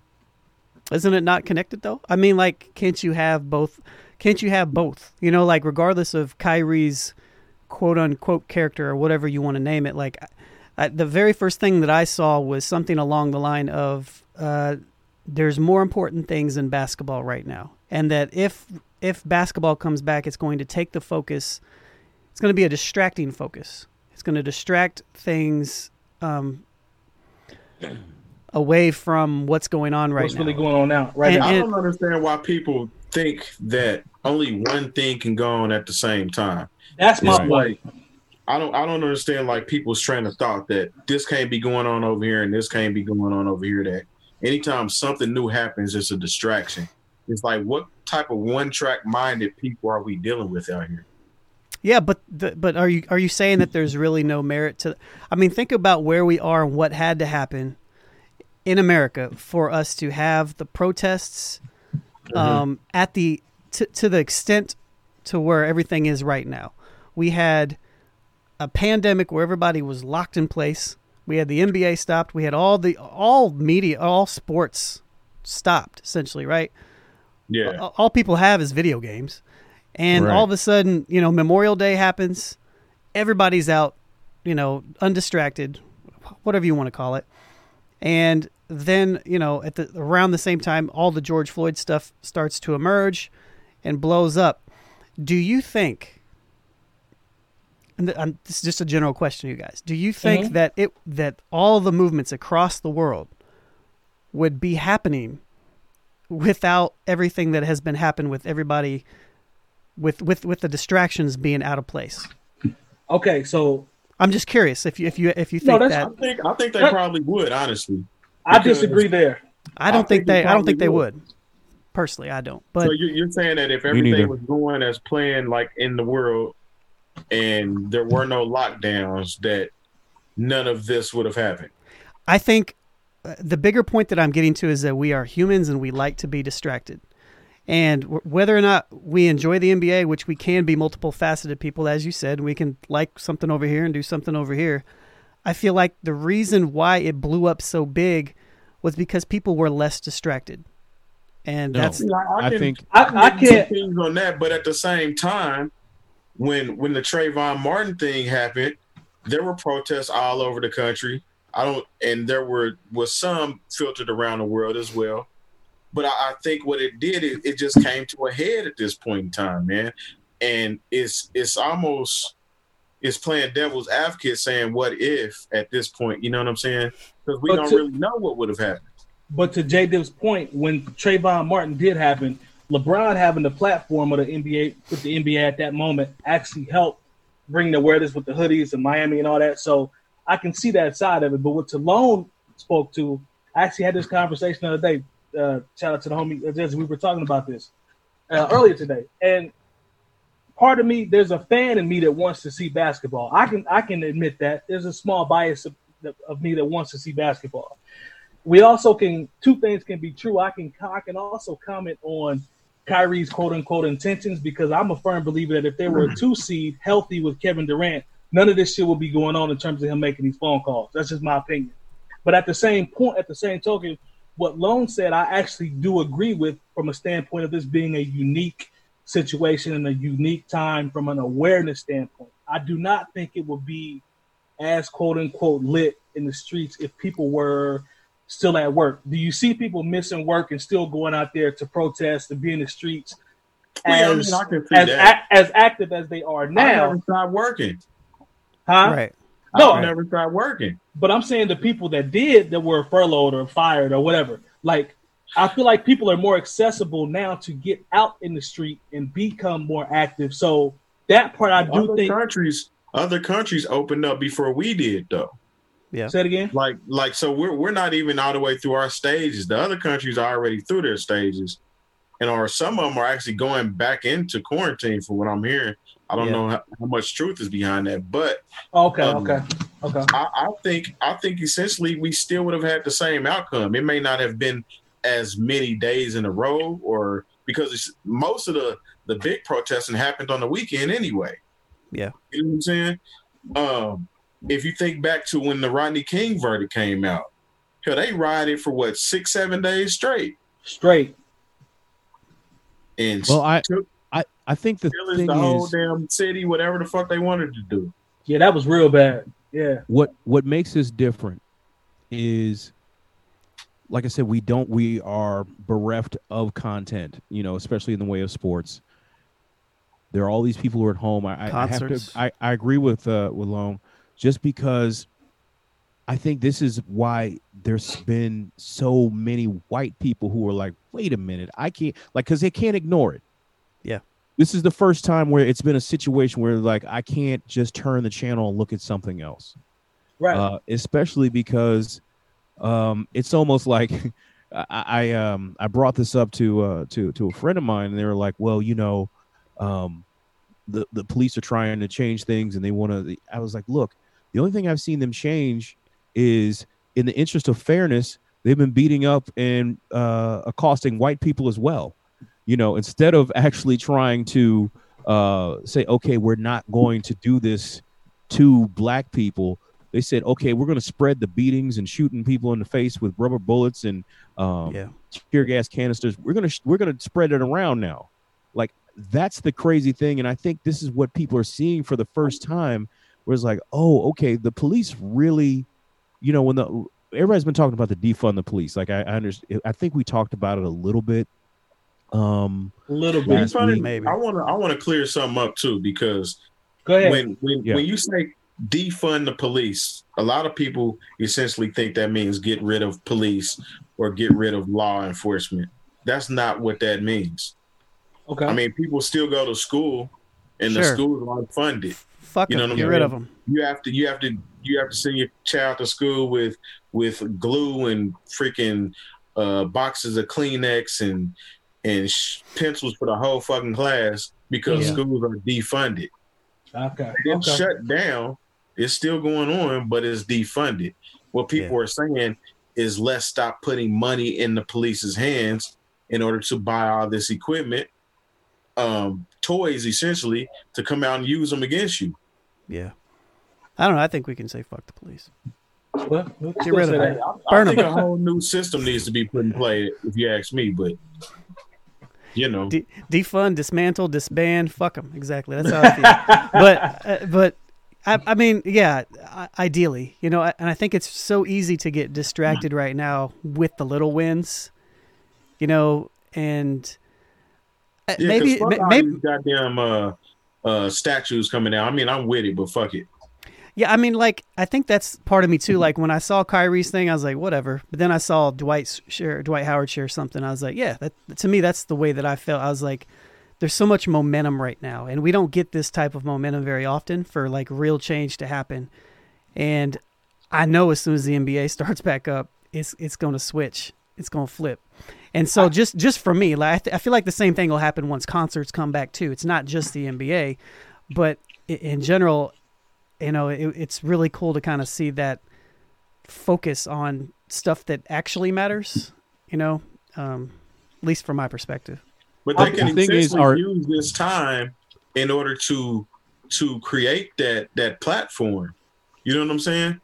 Isn't it not connected though? I mean, like, can't you have both? Can't you have both? You know, like regardless of Kyrie's quote unquote character or whatever you want to name it, like I, the very first thing that I saw was something along the line of uh, there's more important things in basketball right now, and that if if basketball comes back, it's going to take the focus. It's going to be a distracting focus. It's going to distract things um, away from what's going on right what's now. What's really going on now? Right. And, now. I don't understand why people think that only one thing can go on at the same time. That's my point. Like, I don't I don't understand like people's train of thought that this can't be going on over here and this can't be going on over here. That anytime something new happens, it's a distraction. It's like what type of one track minded people are we dealing with out here? Yeah, but the, but are you are you saying that there's really no merit to? I mean, think about where we are and what had to happen in America for us to have the protests mm-hmm. um, at the to, to the extent to where everything is right now. We had a pandemic where everybody was locked in place. We had the NBA stopped. We had all the all media, all sports stopped essentially, right? Yeah. All, all people have is video games. And right. all of a sudden, you know, Memorial Day happens. Everybody's out, you know, undistracted, whatever you want to call it and then you know at the around the same time all the George Floyd stuff starts to emerge and blows up. Do you think and the, um, this is just a general question, you guys. Do you think mm-hmm. that it that all the movements across the world would be happening without everything that has been happened with everybody, with with with the distractions being out of place? Okay, so I'm just curious if you if you if you think no, that. I think I think they probably would honestly. I disagree there. I don't I think, think they. I don't think they would. would. Personally, I don't. But so you're saying that if everything was going as planned, like in the world, and there were no lockdowns, that none of this would have happened. I think uh, the bigger point that I'm getting to is that we are humans and we like to be distracted. And whether or not we enjoy the NBA, which we can be multiple faceted people, as you said, we can like something over here and do something over here. I feel like the reason why it blew up so big was because people were less distracted. And no, that's I, can, I think I, I can't on that, but at the same time, when when the Trayvon Martin thing happened, there were protests all over the country. I don't, and there were was some filtered around the world as well. But I, I think what it did, it, it just came to a head at this point in time, man. And it's it's almost it's playing devil's advocate, saying what if at this point. You know what I'm saying? Because we but don't to, really know what would have happened. But to J Div's point, when Trayvon Martin did happen, LeBron having the platform of the NBA with the NBA at that moment actually helped bring the awareness with the hoodies and Miami and all that. So I can see that side of it. But what Talone spoke to, I actually had this conversation the other day. Uh, shout out to the homie uh, We were talking about this uh, earlier today, and part of me, there's a fan in me that wants to see basketball. I can I can admit that there's a small bias of, of me that wants to see basketball. We also can two things can be true. I can I can also comment on Kyrie's quote unquote intentions because I'm a firm believer that if there were a mm-hmm. two seed healthy with Kevin Durant, none of this shit would be going on in terms of him making these phone calls. That's just my opinion. But at the same point, at the same token, what Lone said, I actually do agree with from a standpoint of this being a unique situation and a unique time from an awareness standpoint. I do not think it would be as quote unquote lit in the streets if people were still at work? Do you see people missing work and still going out there to protest and be in the streets as well, I mean, I as, a, as active as they are now? I never started working. Huh? Right. No, I never started working. But I'm saying the people that did that were furloughed or fired or whatever, like I feel like people are more accessible now to get out in the street and become more active. So that part I do other think countries other countries opened up before we did though. Yeah. Say it again. Like, like, so we're we're not even all the way through our stages. The other countries are already through their stages, and or some of them are actually going back into quarantine. For what I'm hearing, I don't yeah. know how, how, much truth is behind that, but okay, um, okay, okay. I, I think I think essentially we still would have had the same outcome. It may not have been as many days in a row, or because most of the the big protesting happened on the weekend anyway. Yeah, you know what I'm saying. Um, if you think back to when the Rodney King verdict came out, hell, they rioted for what six, seven days straight. Straight. And well, I, took, I, I think the thing the whole is, damn city, whatever the fuck they wanted to do. Yeah, that was real bad. Yeah. What What makes this different is, like I said, we don't. We are bereft of content. You know, especially in the way of sports. There are all these people who are at home. I, I have to. I, I agree with uh, with Long just because I think this is why there's been so many white people who are like, wait a minute, I can't like because they can't ignore it. Yeah. This is the first time where it's been a situation where like I can't just turn the channel and look at something else. Right. Uh, especially because um, it's almost like I, I um I brought this up to uh to to a friend of mine and they were like, well, you know, um the the police are trying to change things and they want to I was like, look, the only thing I've seen them change is in the interest of fairness, they've been beating up and uh, accosting white people as well. You know, instead of actually trying to uh, say, okay, we're not going to do this to black people, they said, okay, we're going to spread the beatings and shooting people in the face with rubber bullets and um, yeah. tear gas canisters. We're gonna we're gonna spread it around now. Like that's the crazy thing, and I think this is what people are seeing for the first time where it's like, oh, okay, the police really, you know, when the everybody's been talking about the defund the police. Like I, I understand, I think we talked about it a little bit. Um, a little bit, maybe. I want to, I want to clear something up too because Go ahead. When when, yeah. when you say defund the police, a lot of people essentially think that means get rid of police or get rid of law enforcement. That's not what that means. Okay. I mean, people still go to school, and sure. the schools are funded. Fuck you know them. Get rid of them. You have to. You have to. You have to send your child to school with with glue and freaking uh, boxes of Kleenex and and sh- pencils for the whole fucking class because yeah. schools are defunded. Okay. It's okay. shut down. It's still going on, but it's defunded. What people yeah. are saying is let's stop putting money in the police's hands in order to buy all this equipment, um, toys essentially, to come out and use them against you. Yeah. I don't know. I think we can say fuck the police. Well, Get rid of it. I, I think a whole new system needs to be put in play, if you ask me. But you know, De- defund, dismantle, disband, fuck them. Exactly. That's how I feel. but uh, but I, I, mean, yeah, ideally, you know, and I think it's so easy to get distracted right now with the little wins, you know, and uh, yeah, maybe maybe goddamn uh, uh, statues coming out. I mean, I'm with it, but fuck it. Yeah, I mean, like I think that's part of me too. Like when I saw Kyrie's thing, I was like, whatever. But then I saw Dwight's share, Dwight Howard share something. I was like, yeah, that to me that's the way that I felt. I was like, there's so much momentum right now, and we don't get this type of momentum very often for like real change to happen. And I know as soon as the NBA starts back up, it's it's going to switch. It's going to flip. And so just just for me, like I, th- I feel like the same thing will happen once concerts come back too. It's not just the NBA, but in general, you know, it, it's really cool to kind of see that focus on stuff that actually matters. You know, um, at least from my perspective. But they can the is, our, use this time in order to to create that that platform. You know what I'm saying?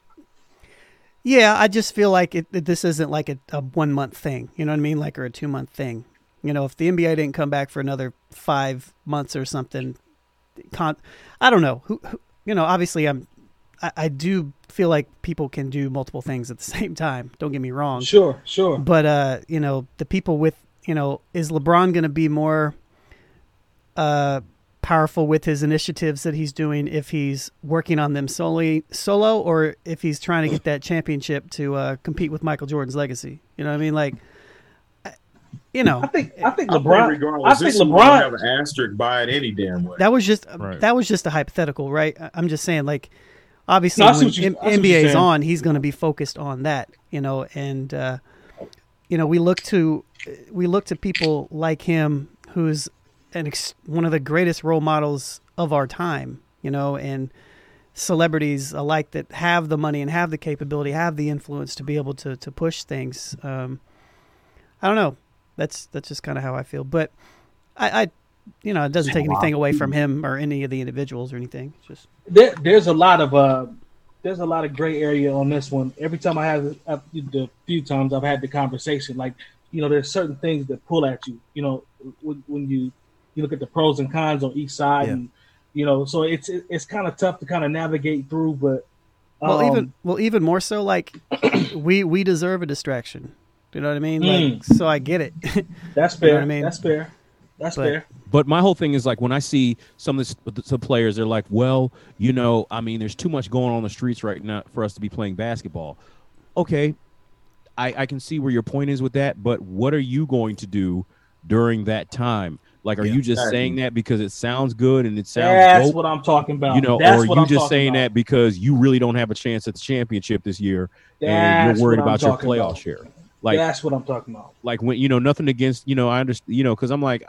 Yeah, I just feel like it, this isn't like a, a one month thing. You know what I mean? Like or a two month thing. You know, if the NBA didn't come back for another five months or something, con- I don't know. Who, who, you know, obviously I'm I, I, do feel like people can do multiple things at the same time. Don't get me wrong. Sure, sure. But uh, you know, the people with you know, is LeBron going to be more uh powerful with his initiatives that he's doing if he's working on them solely solo or if he's trying to get that championship to uh, compete with Michael Jordan's legacy. You know what I mean? Like you know, I think I think LeBron. I think LeBron have an asterisk by it any damn way. That was just right. that was just a hypothetical, right? I'm just saying, like, obviously no, when you, NBA is on, he's going to be focused on that, you know, and uh, you know we look to we look to people like him, who's an ex- one of the greatest role models of our time, you know, and celebrities alike that have the money and have the capability, have the influence to be able to to push things. Um, I don't know that's that's just kind of how I feel. But I, I you know, it doesn't take anything away from him or any of the individuals or anything. It's just there, there's a lot of uh, there's a lot of gray area on this one. Every time I have uh, the few times I've had the conversation, like you know, there's certain things that pull at you. You know, when, when you you look at the pros and cons on each side, yeah. and you know, so it's it's kind of tough to kind of navigate through. But um, well, even well, even more so, like we we deserve a distraction. You know what I mean? Mm. Like, so I get it. That's fair. you know I mean? That's fair. That's but, fair. But my whole thing is like when I see some of the, some players, they're like, well, you know, I mean, there's too much going on, on the streets right now for us to be playing basketball. Okay, I, I can see where your point is with that, but what are you going to do during that time? Like, are yeah, you just exactly. saying that because it sounds good and it sounds? That's dope, what I'm talking about. You know, That's or are you I'm just saying about. that because you really don't have a chance at the championship this year That's and you're worried about your playoff about. share? Like that's what I'm talking about. Like when you know nothing against you know I understand you know because I'm like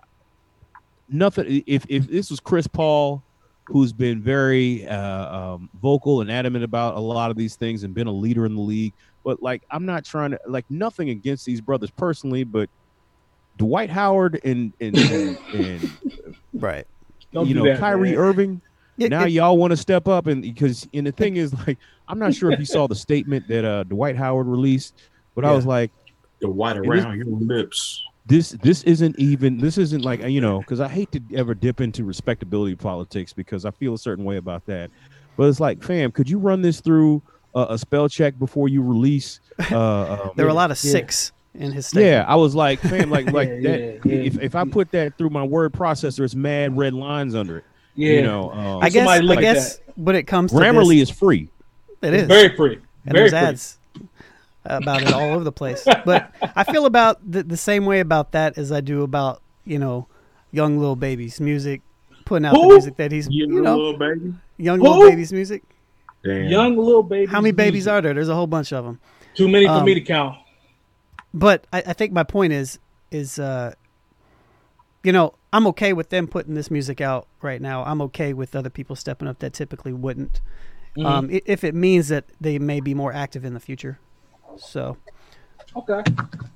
nothing. If if this was Chris Paul, who's been very uh, um, vocal and adamant about a lot of these things and been a leader in the league, but like I'm not trying to like nothing against these brothers personally, but Dwight Howard and and, and, and right, Don't you know that, Kyrie man. Irving. now y'all want to step up and because and the thing is like I'm not sure if you saw the statement that uh Dwight Howard released, but yeah. I was like, the white around your lips. This this isn't even this isn't like you know because I hate to ever dip into respectability politics because I feel a certain way about that. But it's like, fam, could you run this through uh, a spell check before you release? Uh, um, there were a lot of yeah. six in his statement. Yeah, I was like, fam, like like yeah, that. Yeah, if if I put that through my word processor, it's mad red lines under it. Yeah. You know, um, I guess. I guess that. when it comes to Grammarly this, is free. It is very free. And very there's free. ads about it all over the place. But I feel about the, the same way about that as I do about you know, young little babies music, putting out Who? the music that he's young you know, little baby, young Who? Lil Baby's music. Damn. Young little Baby. How many babies music? are there? There's a whole bunch of them. Too many for um, me to count. But I, I think my point is is uh, you know I'm okay with them putting this music out right now. I'm okay with other people stepping up that typically wouldn't. Mm-hmm. Um, if it means that they may be more active in the future. So. Okay.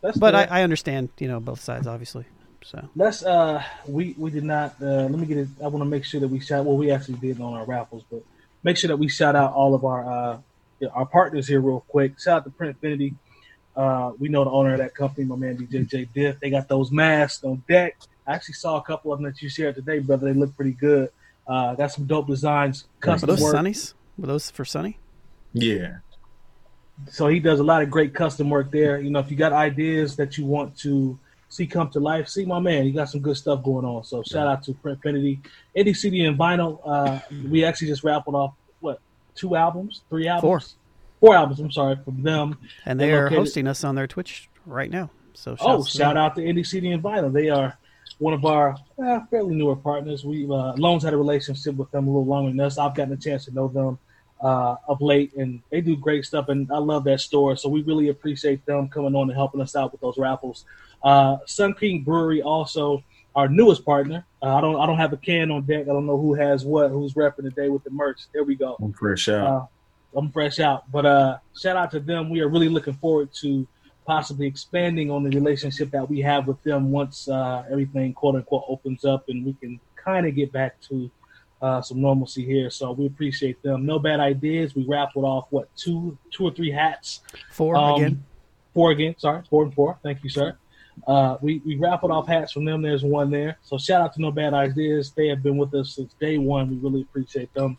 That's but I, I, understand, you know, both sides, obviously. So let's. Uh, we we did not. Uh, let me get it. I want to make sure that we shout. Well, we actually did on our raffles, but make sure that we shout out all of our uh, our partners here real quick. Shout out to Printfinity. Uh, we know the owner of that company, my man DJ Diff. They got those masks on deck. I actually saw a couple of them that you shared today, brother. They look pretty good. Uh, got some dope designs. Custom Were those work. Sunnies? Were those for Sunny? Yeah. So he does a lot of great custom work there. You know, if you got ideas that you want to see come to life, see my man. He got some good stuff going on. So shout out to Printfinity, Indy CD and Vinyl. Uh, we actually just raffled off what two albums, three albums, four, four albums. I'm sorry from them, and they are hosting us on their Twitch right now. So oh, shout out to Indy CD and Vinyl. They are one of our uh, fairly newer partners. We uh, Loans had a relationship with them a little longer than us. I've gotten a chance to know them uh, of late, and they do great stuff. And I love that store, so we really appreciate them coming on and helping us out with those raffles. Uh, Sun King Brewery also our newest partner. Uh, I don't I don't have a can on deck. I don't know who has what, who's repping today with the merch. There we go. I'm fresh out. Uh, I'm fresh out. But uh, shout out to them. We are really looking forward to possibly expanding on the relationship that we have with them once uh, everything quote unquote opens up and we can kind of get back to uh, some normalcy here. So we appreciate them. No bad ideas. We raffled off what two, two or three hats. Four um, again. Four again. Sorry, four and four. Thank you, sir. Uh, we we raffled off hats from them. There's one there. So shout out to No Bad Ideas. They have been with us since day one. We really appreciate them.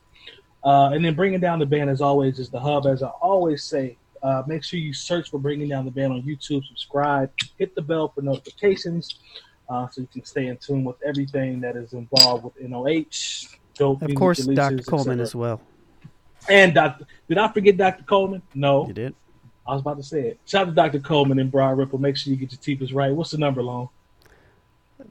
Uh, and then bringing down the band as always is the hub. As I always say, uh, make sure you search for bringing down the band on YouTube. Subscribe, hit the bell for notifications, uh, so you can stay in tune with everything that is involved with NOH. Dope of course, Dr. Coleman as well. And Dr. Did I forget Dr. Coleman? No, you did. I was about to say it. Shout out to Dr. Coleman and Brian Ripple. Make sure you get your teepers right. What's the number, Long?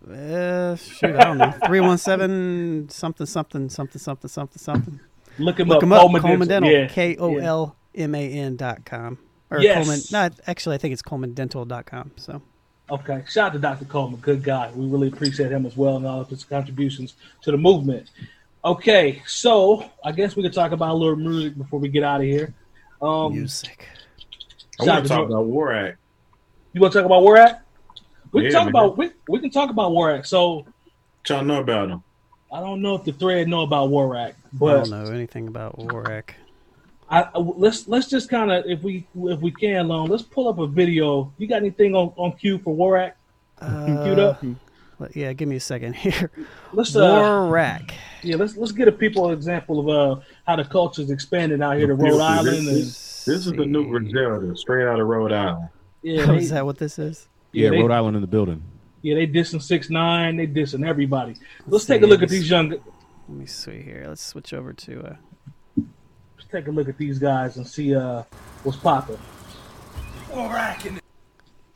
Uh, shoot, I don't know. 317 something, something, something, something, something, something. Look him Look up. Him up. Coleman, Coleman Dental. Yeah. K O L M A N dot com. Or yes. Coleman. Not actually, I think it's Coleman dot com. So. Okay. Shout out to Dr. Coleman. Good guy. We really appreciate him as well and all of his contributions to the movement. Okay. So I guess we could talk about a little music before we get out of here. Um, music. I want to talk about Warak. You want to talk about Warak? We yeah, can talk man. about we, we can talk about Warak. So, what y'all know about him? I don't know if the thread know about Warak, but I don't know anything about Warak. I, let's let's just kind of if we if we can, long let's pull up a video. You got anything on on cue for Warak? Uh, queued up. Yeah, give me a second here. Let's uh, Warak. Yeah, let's let's get a people example of uh how the culture's expanded out here to Rhode Island and this is the new Griselda, straight out of Rhode Island. Yeah, they, is that what this is? Yeah, yeah they, Rhode Island in the building. Yeah, they dissing six nine. They dissing everybody. Let's, Let's take a look at these young. Let me see here. Let's switch over to. Uh... Let's take a look at these guys and see uh what's popping.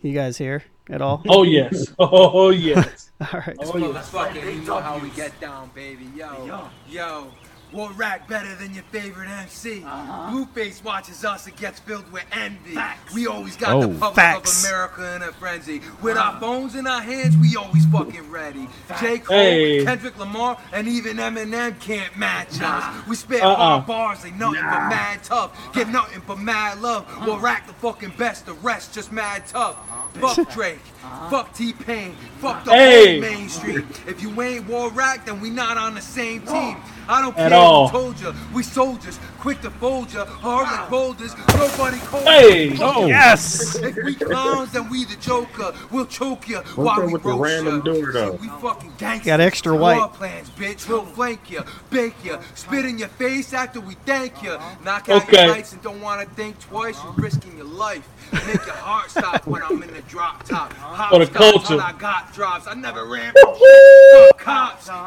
You guys here at all? Oh yes. Oh yes. all right. Oh, yes. Fucking, you know how we get down, baby. Yo, yo. yo. Warak better than your favorite MC. Uh-huh. Blueface watches us and gets filled with envy. Facts. We always got oh, the public facts. of America in a frenzy. With uh-huh. our phones in our hands, we always fucking ready. Facts. J. Cole, hey. Kendrick Lamar, and even Eminem can't match nah. us. We spit uh-uh. bars, they nothing nah. but mad tough. Get nothing but mad love. Uh-huh. Warak the fucking best, the rest just mad tough. Uh-huh. Fuck Drake, uh-huh. fuck T-Pain, fuck the hey. whole mainstream. If you ain't Warak, then we not on the same team. I don't At care all. who told you. We soldiers, quick to fold you, hard like boulders, nobody cold. Hey, oh, yes. If we clowns, then we the joker. We'll choke you What's while we roast you. Door, we fucking gangsters. Got extra white. plans, bitch. We'll flank you, bake you, spit in your face after we thank you. Knock out okay. your lights and don't want to think twice. You're risking your life. Make your heart stop when I'm in the drop top. Hop For the culture. I got drops. I never ran.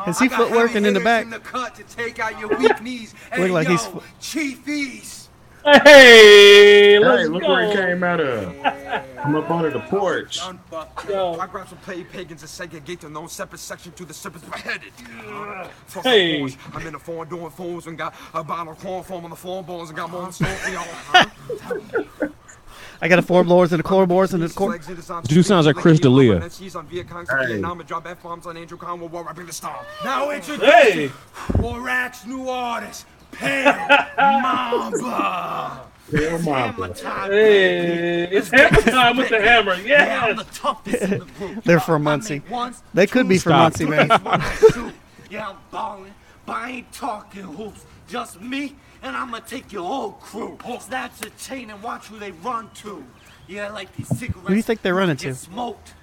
Is he footworking in the back? In the cut to take out your weak knees. Look like yo, he's Chief Hey, let's Hey, look go. where he came out of. I'm up under the porch. Yo. I grabbed some play pagans and segregate them, no separate section to the serpents beheaded. Fuck Hey. I'm in the phone doing phones and got a bottle of corn foam on the phone balls and got more than smoke for y'all. I got a four blowers and a core blowers and a core. Dude sounds like Chris D'Elia. Hey. Now drop F bombs on Andrew Conwell while rapping the star. Now introduce Hey, Warak's new artist, Pale Mamba. Hell, Mamba. hey, it's hammer time with the hammer. Yeah, I'm Yes. the toughest in the group. They're from Muncie. make They could be from Muncie, man. when I shoot. Yeah, I'm ballin', but I ain't talking hoops. Just me, and I'ma take your whole crew. Snatch the chain and watch who they run to. Yeah, like these cigarettes. Who do you think they're running to? Smoked.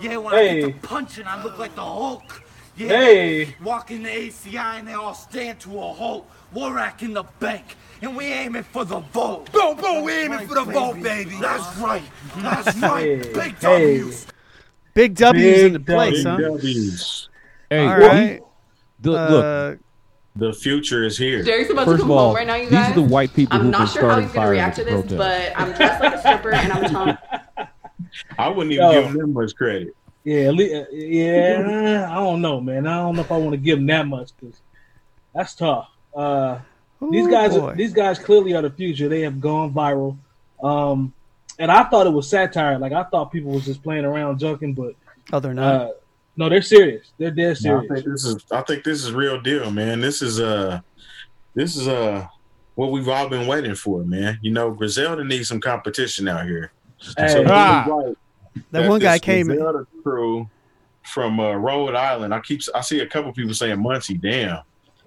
Yeah, when I Hey. get to punching, I look like the Hulk. Yeah, Hey. walking the ACI and they all stand to a halt. Warak in the bank. And we aiming for the vote. Boom, boom, we aiming for the vote, baby. That's right. That's right. Hey, Big hey. W's. Big W's in the place, Big huh? W's. Hey, All right. the- look, Uh, The future is here. Derek's about first to come all, home right now, you guys. these are the white people I'm who've been not sure how he's gonna react to this, protest. but I'm dressed like a stripper and I'm telling. I wouldn't even Yo. give them much credit. Yeah, at lea- uh, yeah. I don't know, man. I don't know if I want to give them that much because that's tough. Uh, these guys, boy. these guys clearly are the future. They have gone viral, um, and I thought it was satire. Like I thought people was just playing around, joking, but Oh, they're not. uh, no, they're serious. They're dead No, I serious. think this is I think this is real deal, man. This is uh this is uh what we've all been waiting for, man. You know, Griselda needs some competition out here. Hey. So Ah. right that one guy came. Griselda crew from uh, Rhode Island. I keep I see a couple people saying Muncie. Damn,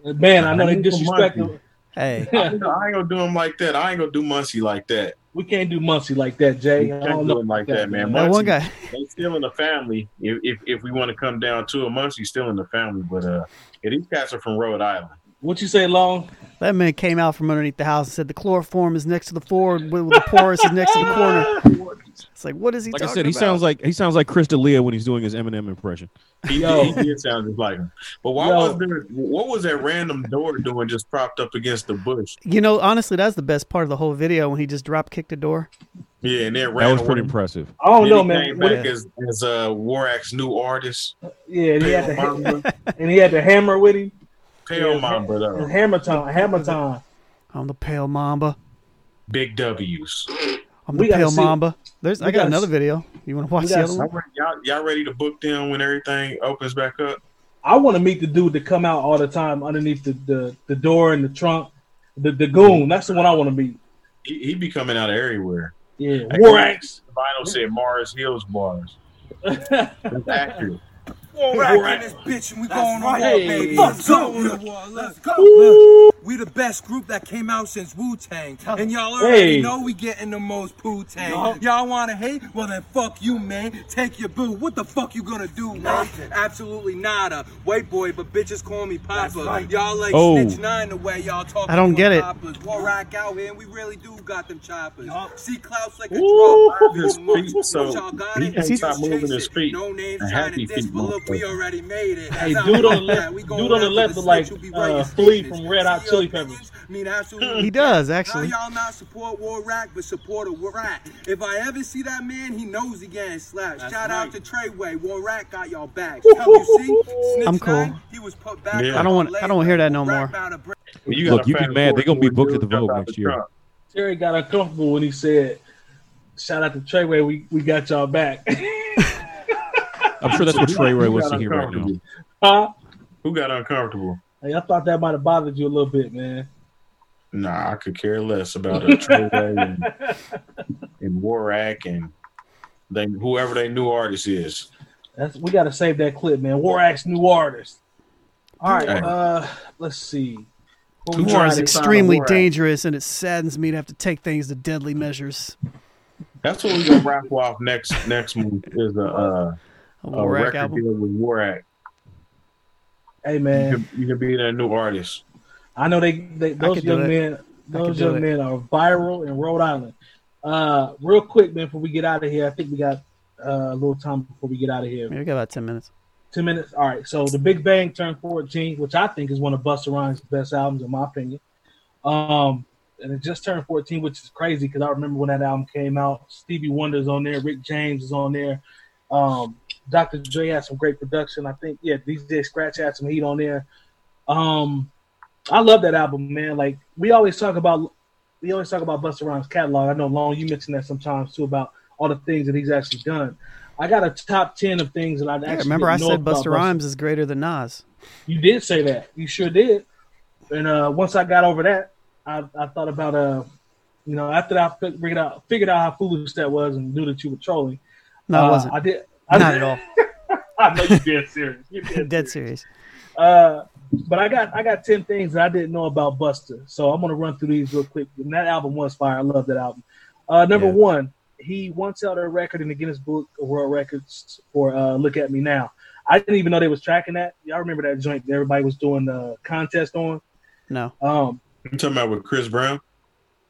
Man, I know they I need disrespect. money. Hey, I ain't gonna I ain't gonna do them like that. I ain't gonna do Muncie like that. we can't do Muncie like that, Jay. We I can't don't do know it like that, man. that one guy. They still in the family. If if, if we want to come down to a Muncie, still in the family. But uh, yeah, these cats are from Rhode Island. What you say, Long? That man came out from underneath the house and said the chloroform is next to the forward, with the porous is next to the corner. It's like, what is he Like I talking said, he about? sounds like he sounds like Chris D'Elia when he's doing his Eminem impression. He, Yo. he did sound just like him. But why Yo. was there? What was that random door doing just propped up against the bush? You know, honestly, that's the best part of the whole video when he just drop kicked the door. Yeah, and That ran was pretty impressive. I don't know, man. Came What- back as as uh, Warak's new artist, yeah, and he had Pale the Mamba. and he had the hammer with him. Pale Yeah, Mamba, It's though. hammer time. Hammer time. I'm the pale mamba. Big W's. I'm the gotta pale Mamba. There's. I got another see- video. You want to watch the other see- one? Y'all, y'all, y'all ready to book them when everything opens back up? I want to meet the dude that come out all the time underneath the, the, the door in the trunk. The the goon. That's the one I want to meet. He, he be coming out of everywhere. Yeah, Warax. The vinyl said Mars Hills bars. That's accurate. Warak in this bitch and we going to war, Hey. baby. Let's Let's go. go to war. Let's go. We the best group that came out since Wu Tang. And y'all already Hey. know we getting the most poo tang. Y'all wanna hate? Well then fuck you, man. Take your boo. What the fuck you gonna do, man? Absolutely nada. White boy, but bitches call me Papa. Y'all like Oh. snitch nine the way y'all talk. I don't get it. Warak out here and we really do got them choppers. See Klaus like a Ooh. drug. His feet, so Y'all he can't stop moving his feet. No names A trying happy to diss, feet but look, we already made it. Hey, That's dude on the left, dude on the left at like snitch uh, Flea from Red Hot Chili Peppers. opinions? Mean absolutely He does How actually. y'all not support Warak, but support a rat? If I ever see that man, he knows he getting slapped. Shout out to Treyway. Warak got y'all back. I'm cool. Nine, he was put back. Yeah. I don't want- I don't hear that no more. Rack about to break- You got Look, you be mad, They're gonna be booked at the dude Vogue next year. Terry got uncomfortable when he said, "Shout out to Treyway. We we got y'all back." I'm sure that's what Treyway Who wants got to hear right now. huh? Who got uncomfortable? Hey, I thought that might have bothered you a little bit, man. Nah, I could care less about a Treyway and, and Warak and they whoever their new artist is. That's we got to save that clip, man. Warak's new artist. All right, Hey. uh, let's see. What War is extremely dangerous, and it saddens me to have to take things to deadly measures. That's what we're gonna wrap off next next month is a, uh, A a Warak record album. deal with Warak. Hey, You man. can, you can be that new artist. I know they, they those young men those young it. men are viral in Rhode Island. Uh, real quick, man, before we get out of here, I think we got uh, a little time before we get out of here. Yeah, we got about ten minutes. Ten minutes. All right. So the Big Bang turned 14, which I think is one of Busta Rhymes' best albums, in my opinion. Um, and it just turned 14, which is crazy because I remember when that album came out. Stevie Wonder's on there, Rick James is on there. Um, Dr. Dre had some great production. I think, yeah, DJ Scratch had some heat on there. Um, I love that album, man. Like we always talk about, we always talk about Busta Rhymes' catalog. I know Long, you mentioned that sometimes too about all the things that he's actually done. I got a top ten of things that I yeah, remember. I said Busta Rhymes is greater than Nas. You did say that. You sure did. And uh, once I got over that, I, I thought about uh, you know, after I figured out figured out how foolish that was and knew that you were trolling. No, uh, I wasn't. I did. I Not at all. I know you're dead serious. You're dead, dead serious. serious. Uh, but I got I got ten things that I didn't know about Busta, so I'm gonna run through these real quick. And that album was fire. I love that album. Uh, number yeah. one, he once held a record in the Guinness Book of World Records for uh, "Look at Me Now." I didn't even know they was tracking that. Y'all remember that joint that everybody was doing the contest on? No. Um, you talking about with Chris Brown?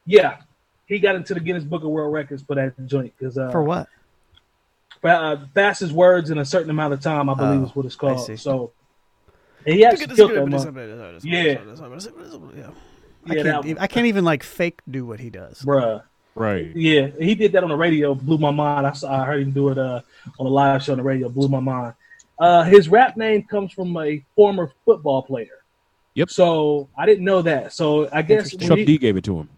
Yeah, he got into the Guinness Book of World Records for that joint because uh, for what? For, uh, fastest words in a certain amount of time, I believe oh, is what it's called. So and he actually killed that Yeah. I can't, yeah, I can't even like fake do what he does. Bruh. Right. Yeah, he did that on the radio. Blew my mind. I, saw, I heard him do it uh, on a live show on the radio. Blew my mind. Uh, his rap name comes from a former football player. Yep. So I didn't know that. So I guess Chuck he, D gave it to him.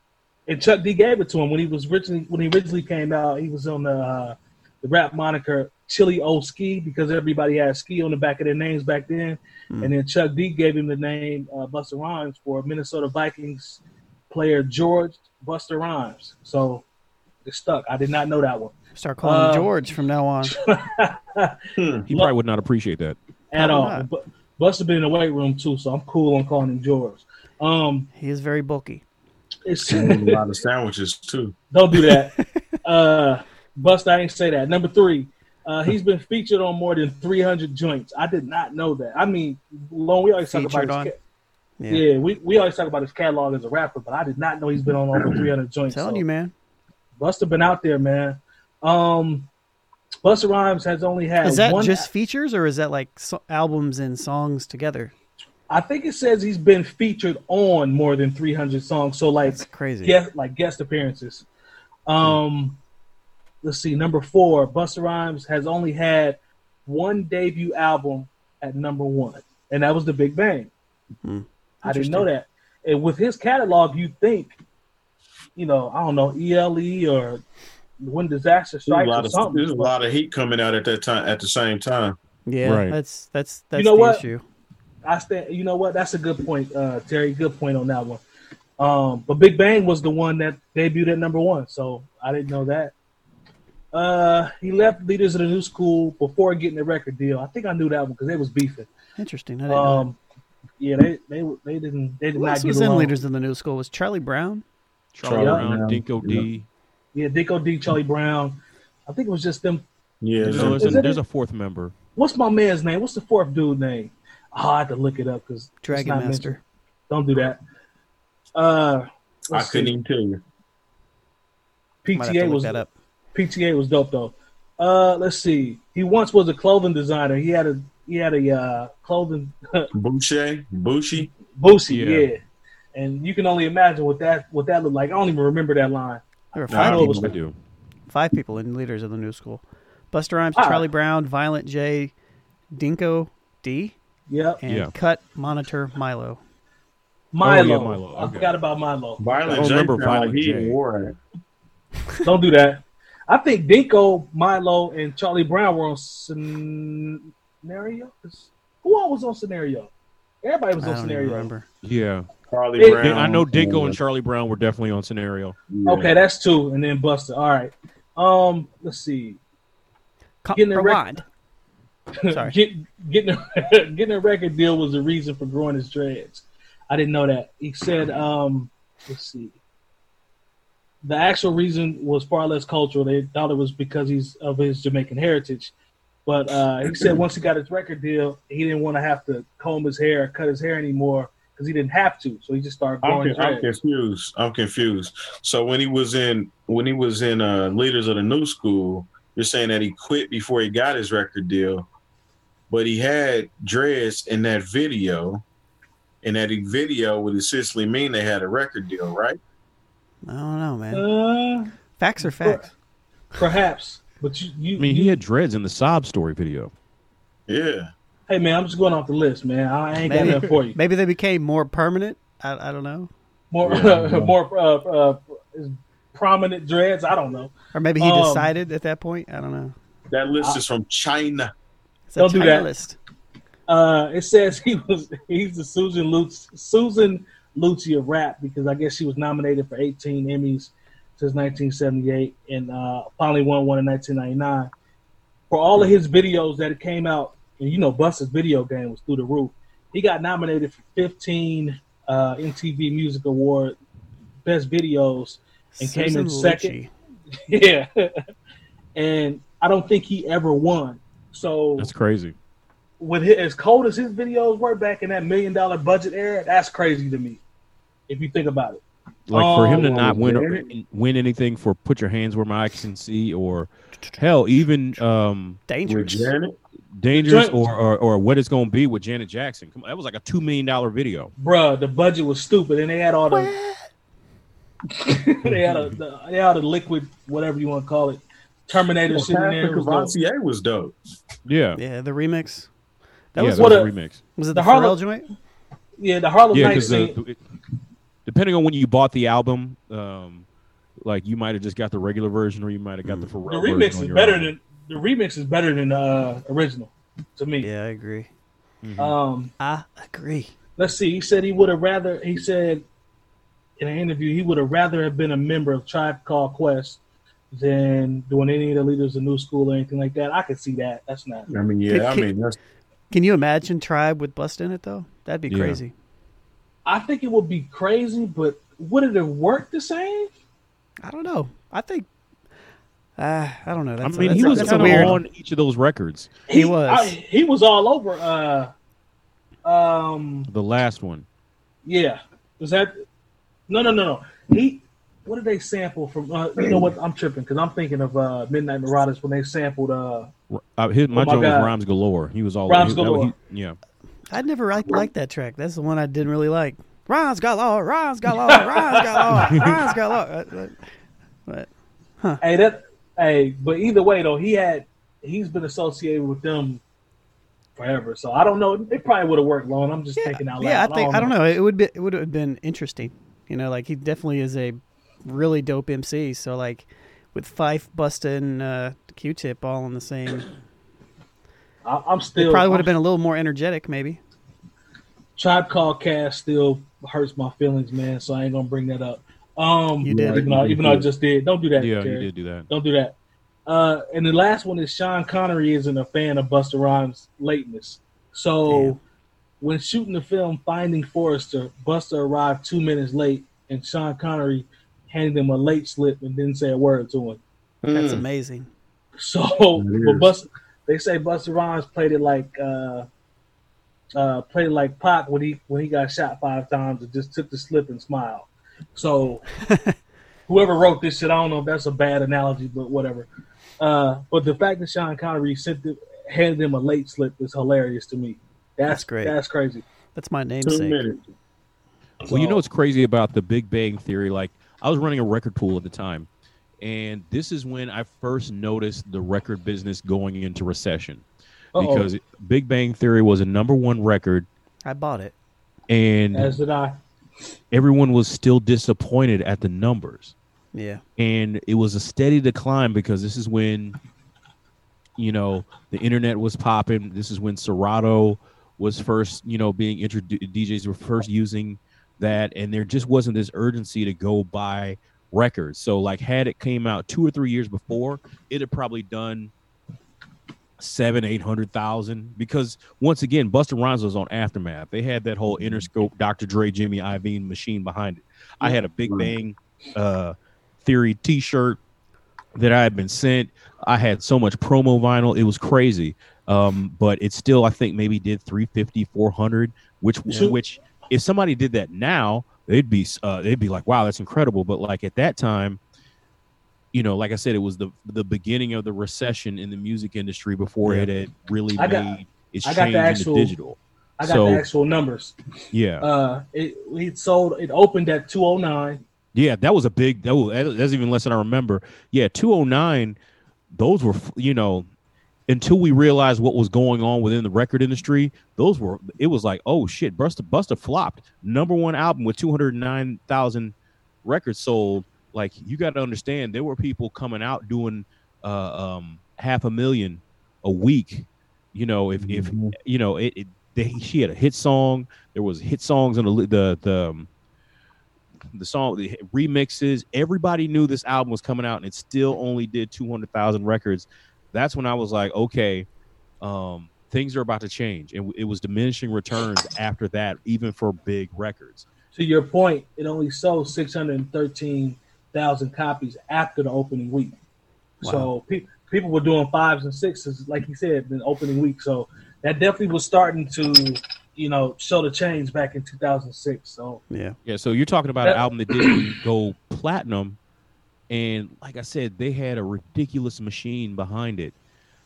And Chuck D gave it to him when he was originally when he originally came out. He was on the uh, the rap moniker Chili Old Ski because everybody had ski on the back of their names back then. Mm. And then Chuck D gave him the name uh, Busta Rhymes for Minnesota Vikings player George Buster Rhymes. So it stuck. I did not know that one. Start calling uh, him George from now on. he probably would not appreciate that at all. But Busta been in the weight room too, so I'm cool on calling him George. Um, he is very bulky. It's a lot of sandwiches too. Don't do that. uh, Busta, I ain't say that. Number three, uh, he's been featured on more than 300 joints. I did not know that. I mean, long we always featured talk about his, yeah. yeah. we, we always talk about his catalog as a rapper, but I did not know he's been on over 300 joints. I'm telling so. you, man. Busta been out there, man. Um, Busta Rhymes has only had. Is that just features, or is that like so- albums and songs together? I think it says he's been featured on more than 300 songs. So like That's crazy, guest, like guest appearances. Um, let's see, number four, Busta Rhymes has only had one debut album at number one, and that was The Big Bang. Mm-hmm. I didn't know that. And with his catalog, you think, you know, I don't know, ELE or When Disaster Strikes or something. There's a lot of heat coming out at that time at the same time. Yeah, right. that's that's that's you know the what? issue. I stand. You know what? That's a good point, uh, Terry. Good point on that one. Um, but Big Bang was the one that debuted at number one, so I didn't know that. Uh, he left Leaders of the New School before getting the record deal. I think I knew that one because they was beefing. Interesting. I didn't um, know. yeah, they they they didn't they did Who not. Else was in Leaders of the New School? Was Charlie Brown? Charlie, Brown, yeah. Dinco D. Yeah, Dinco D, Charlie Brown. I think it was just them. Yeah, no, there's, a, there's a fourth member. What's my man's name? What's the fourth dude name? Oh, I have to look it up because Dragon Master. Mentioned. Don't do that. Uh, I couldn't even tell you. PTA was that up. PTA was dope though. Uh, let's see. He once was a clothing designer. He had a he had a uh, clothing Boucher, Bushi, Boosie, yeah. yeah. And you can only imagine what that what that looked like. I don't even remember that line. There were five people. Do. Five people in leaders of the new school: Busta Rhymes, ah. Charlie Brown, Violent J, Dinco D, yep, and yeah. Cut Monitor Milo. Milo. Oh, yeah, Milo. Okay. I forgot about Milo. Violent I don't J remember Violent J. Don't do that. I think Dinco, Milo, and Charlie Brown were on scenario. Who all was on scenario? Everybody was on scenario. remember. Yeah. Charlie Brown. I know Dinco and Charlie Brown were definitely on scenario. Yeah. Okay, that's two, and then Busta. All right. Um, let's see. getting a record. Sorry. Get, getting a, getting a record deal was the reason for growing his dreads. I didn't know that. He said, um, let's see the actual reason was far less cultural. They thought it was because he's of his Jamaican heritage. But uh, he said once he got his record deal, he didn't want to have to comb his hair, or cut his hair anymore because he didn't have to. So he just started growing. I'm, I'm confused. I'm confused. So when he was in when he was in uh, Leaders of the New School, you're saying that he quit before he got his record deal, but he had dreads in that video. In that video would essentially mean they had a record deal, right? I don't know, man. Uh, facts are facts. Perhaps, but you, you I mean, you, he had dreads in the sob story video. Yeah. Hey man, I'm just going off the list, man. I ain't got Maybe, nothing for you. maybe they became more permanent. I, I don't know. More, Yeah. more uh, uh, prominent dreads. I don't know. Or maybe he Um, decided at that point. I don't know. That list is from China. It's a don't do that. list. Uh, it says he was he's the Susan Lucci, Susan Lucci of rap because I guess she was nominated for 18 Emmys since 1978 and uh, finally won one in 1999. For all of his videos that came out, and you know Busta's video game was through the roof. He got nominated for 15 uh, MTV Music Award Best Videos and came in second. Yeah, and I don't think he ever won. So That's crazy. with his, as cold as his videos were back in that million dollar budget era, that's crazy to me. If you think about it, Like for him to Oh, not win man. win anything for "Put Your Hands Where My Eyes Can See" or hell, even um, Dangerous. Janet. "Dangerous" or, or or what it's going to be with Janet Jackson. Come on, that was like a two million dollar video. bruh, the budget was stupid, and they had all the they had a the, they had a liquid whatever you want to call it, Terminator Well, shit in there. Patrick was dope. Was dope. Yeah, Yeah, the remix. That yeah, was that what was a- a remix. was it the the, Harlem- joint? Yeah, the Harlem Yeah, Nights because scene. Depending on when you bought the album, um, like you might have just got the regular version, or you might have got the The Pharrell remix version is better album. than the remix is better than the uh, original to me. Yeah, I agree. Um, I agree. let's see. He said he would have rather. He said in an interview he would have rather have been a member of Tribe Called Quest than doing any of the leaders of New School or anything like that. I could see that. That's not. I mean, yeah, I mean, that's Can you imagine Tribe with Bust in it though? That'd be Yeah. crazy. I think it would be crazy, but would it have worked the same? I don't know. I think. Uh, I don't know. I mean, a, he a- was kinda weird. on each of those records. He was. I- he was all over. Uh, um. The last one, Yeah. Was that? No, no, no, no. He. What did they sample from? Uh, you know what? I'm tripping because I'm thinking of uh, Midnight Marauders when they sampled. Uh, uh, his, my Oh my joint was Rhymes Galore. He was all Rhymes he- Galore. he- yeah, I never liked, liked that track. That's the one I didn't really like. Ron's got law. Ron's got law. Ron's got law. Ron's got law. Uh, But hey, that. Hey, but either way though, he had. He's been associated with them forever, so I don't know. It probably would have worked long. I'm just yeah, thinking out loud. yeah. I think I don't know. It would be. It would have been interesting. You know, like he definitely is a really dope MC. So like, with Phife, Busta, and uh, Q-Tip all in the same, I, I'm it still. probably would have been a little more energetic, maybe. Tribe Called Cast still hurts my feelings, man. So I ain't gonna bring that up. Um, You did. even though, even though I just did. Don't do that. yeah, he Jared. did do that. Don't do that. Uh, and the last one is Sean Connery isn't a fan of Busta Rhymes' lateness. So Damn. when shooting the film Finding Forrester, Busta arrived two minutes late, and Sean Connery handed him a late slip and didn't say a word to him. That's Mm. amazing. So, but. Busta, they say Busta Rhymes played it like uh, uh, played like Pac when he when he got shot five times and just took the slip and smiled. So, whoever wrote this shit, I don't know if that's a bad analogy, but whatever. Uh, but the fact that Sean Connery sent the, handed him a late slip is hilarious to me. That's, That's great. That's crazy. That's my two namesake. minutes. Well, you know what's crazy about the Big Bang Theory? Like, I was running a record pool at the time, and this is when I first noticed the record business going into recession Uh-oh. because Big Bang Theory was a number one record, I bought it. and As did I. everyone was still disappointed at the numbers. Yeah. and it was a steady decline because this is when you know the internet was popping this is when serato was first you know being introduced djs were first using that and there just wasn't this urgency to go buy records so like had it came out two or three years before it had probably done seven eight hundred thousand because once again buster rhymes was on aftermath they had that whole interscope dr dre jimmy iovine machine behind it i had a big bang uh theory t-shirt that I had been sent. I had so much promo vinyl. It was crazy. Um, but it still, I think maybe did 350, 400, which, which if somebody did that now, they'd be, uh, they'd be like, wow, that's incredible. But like at that time, you know, like I said, it was the, the beginning of the recession in the music industry before Yeah. it had really I got- made it's I got the actual, digital. I got so, the actual numbers. Yeah. Uh, it it sold. It opened at two oh nine. Yeah, that was a big. That was, that's even less than I remember. Yeah, two oh nine. Those were you know until we realized what was going on within the record industry, those were it was like, oh shit, Busta Busta flopped. Number one album with 209,000 records sold. Like you got to understand, there were people coming out doing uh, um, half a million a week. You know, if mm-hmm. if you know it, it they, she had a hit song. There was hit songs in the the the, um, the song the remixes. Everybody knew this album was coming out, and it still only did two hundred thousand records that's when I was like, okay, um, things are about to change, and it was diminishing returns after that, even for big records. To your point, it only sold six hundred thirteen thousand copies after the opening week. Wow. So pe- people were doing fives and sixes, like you said, in the opening week. So that definitely was starting to, you know, show the change back in 2006. So yeah, yeah. So you're talking about that, an album that didn't go platinum and like I said, they had a ridiculous machine behind it.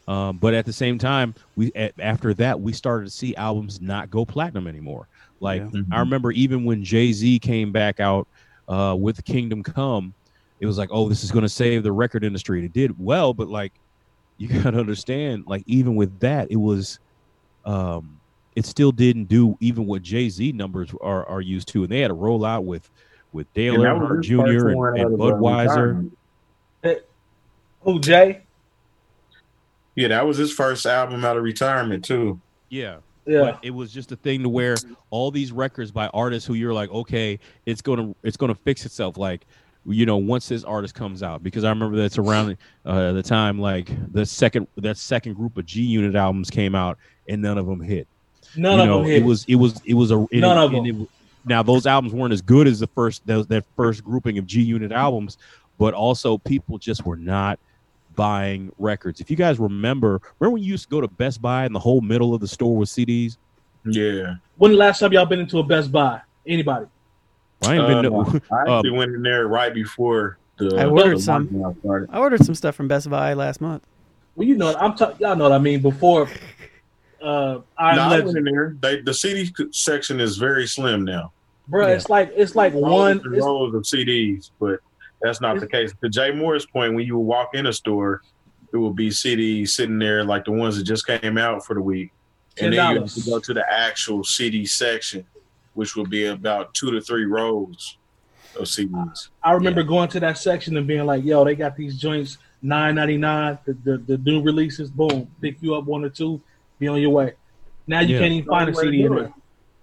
Um, but at the same time, we at, after that we started to see albums not go platinum anymore. Like yeah. mm-hmm. I remember even when Jay Z came back out uh, with Kingdom Come, it was like, oh, this is going to save the record industry. It did well, but like you got to understand, like even with that, it was, um, it still didn't do even what Jay Z numbers are are used to, and they had a rollout with with Dale Earnhardt Jr. and, and Budweiser. Who Jay? Yeah, that was his first album out of retirement too. Yeah. Yeah. But it was just a thing to where all these records by artists who you're like, okay, it's gonna it's gonna fix itself. Like, you know, once this artist comes out, because I remember that's around uh, the time like the second that second group of G Unit albums came out and none of them hit. None you know, of them hit. It was it was it was a it, none of them. It, now those albums weren't as good as the first that, that first grouping of G Unit albums, but also people just were not buying records. If you guys remember, remember when you used to go to Best Buy and the whole middle of the store was CDs? Yeah. When the last time y'all been into a Best Buy? Anybody? I ain't been. Uh, to, I actually um, went in there right before the. I ordered the some. I ordered some stuff from Best Buy last month. Well, you know, I'm t- y'all know what I mean. Before, uh, I, no, I went in there. They, the CD section is very slim now bro. Yeah. It's like it's like one rows of CDs, but that's not the case. To Jay Moore's point, when you walk in a store, it will be CDs sitting there like the ones that just came out for the week, and then you have to go to the actual CD section, which will be about two to three rows of CDs. I remember yeah. going to that section and being like, "Yo, they got these joints." Nine ninety nine, the, the the new releases, boom, pick you up one or two, be on your way. Now you yeah. can't even find a CD in there.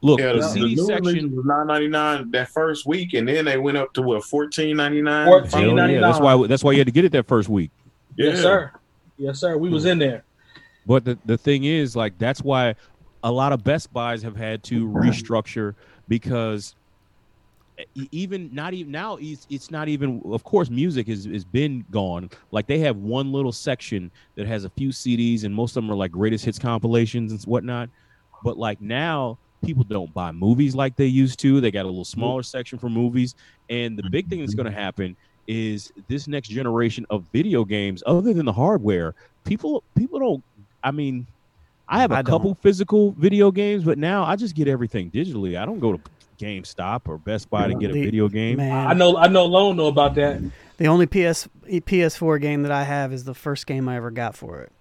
Look, yeah, the, the CD the section was nine ninety nine that first week, and then they went up to what fourteen ninety nine. Fourteen ninety nine. That's why. That's why you had to get it that first week. Yeah. Yes, sir. Yes, sir. We was in there. But the the thing is, like, that's why a lot of Best Buys have had to restructure because even not even now it's, it's not even of course music is has been gone like they have one little section that has a few cds and most of them are like greatest hits compilations and whatnot but like now people don't buy movies like they used to. They got a little smaller section for movies. And the big thing that's going to happen is this next generation of video games, other than the hardware, people people don't. I mean, I have a I couple don't. physical video games, but now I just get everything digitally. I don't go to GameStop or Best Buy to get a video game. Man. I know I know Lone know about that. The only PS PS4 game that I have is the first game I ever got for it.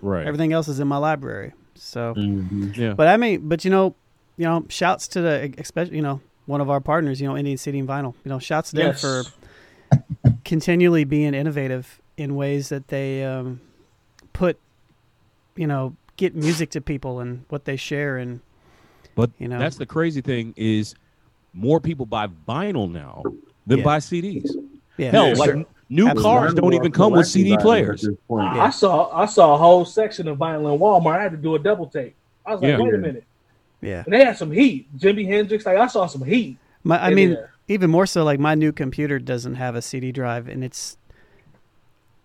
Right. Everything else is in my library. So, mm-hmm. yeah. But I mean, but you know, you know, shouts to the especially you know one of our partners, you know, Indy CD and Vinyl. You know, shouts to them yes. for continually being innovative in ways that they um, put, you know, get music to people and what they share and. But you know, that's the crazy thing is more people buy vinyl now than yeah. buy CDs. Yeah, Hell, yeah, like sure. new Absolutely. cars don't even come with CD players. Yeah. I saw I saw a whole section of vinyl in Walmart. I had to do a double take. I was like, wait a minute. Yeah, and they had some heat. Jimi Hendrix, like I saw some heat. My, I mean, there. even more so, like my new computer doesn't have a CD drive, and it's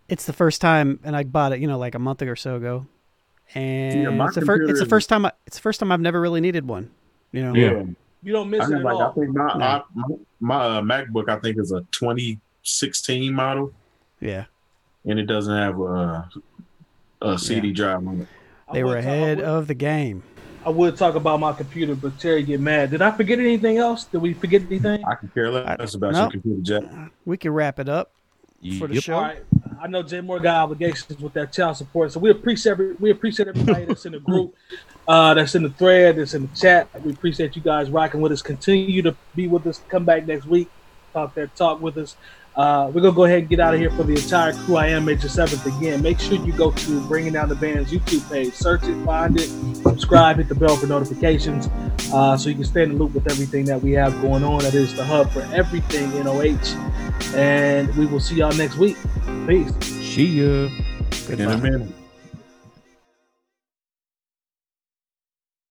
it's the first time, and I bought it, you know, like a month or so ago, and yeah, it's, the first, it's the first time. I, it's the first time I've never really needed one. You know, yeah, you don't miss I it like, all. I think my no. I, my uh, MacBook, I think, is a 2016 model. Yeah, and it doesn't have a, a CD yeah. drive on it. They were ahead of the game. I would talk about my computer, but Terry get mad. Did I forget anything else? Did we forget anything? I can care less about nope. your computer, Jack. We can wrap it up for the yep. show. I know Jay Moore got obligations with that child support, so we appreciate every, we appreciate everybody that's in the group, uh, that's in the thread, that's in the chat. We appreciate you guys rocking with us. Continue to be with us. Come back next week, talk that talk with us. Uh, we're gonna go ahead and get out of here for the entire crew. I am Major Seventh again. Make sure you go to Bringing Down the Band's YouTube page, search it, find it, subscribe, hit the bell for notifications, uh, so you can stay in the loop with everything that we have going on. That is the hub for everything NOH, and we will see y'all next week. Peace. See ya. Good in a minute.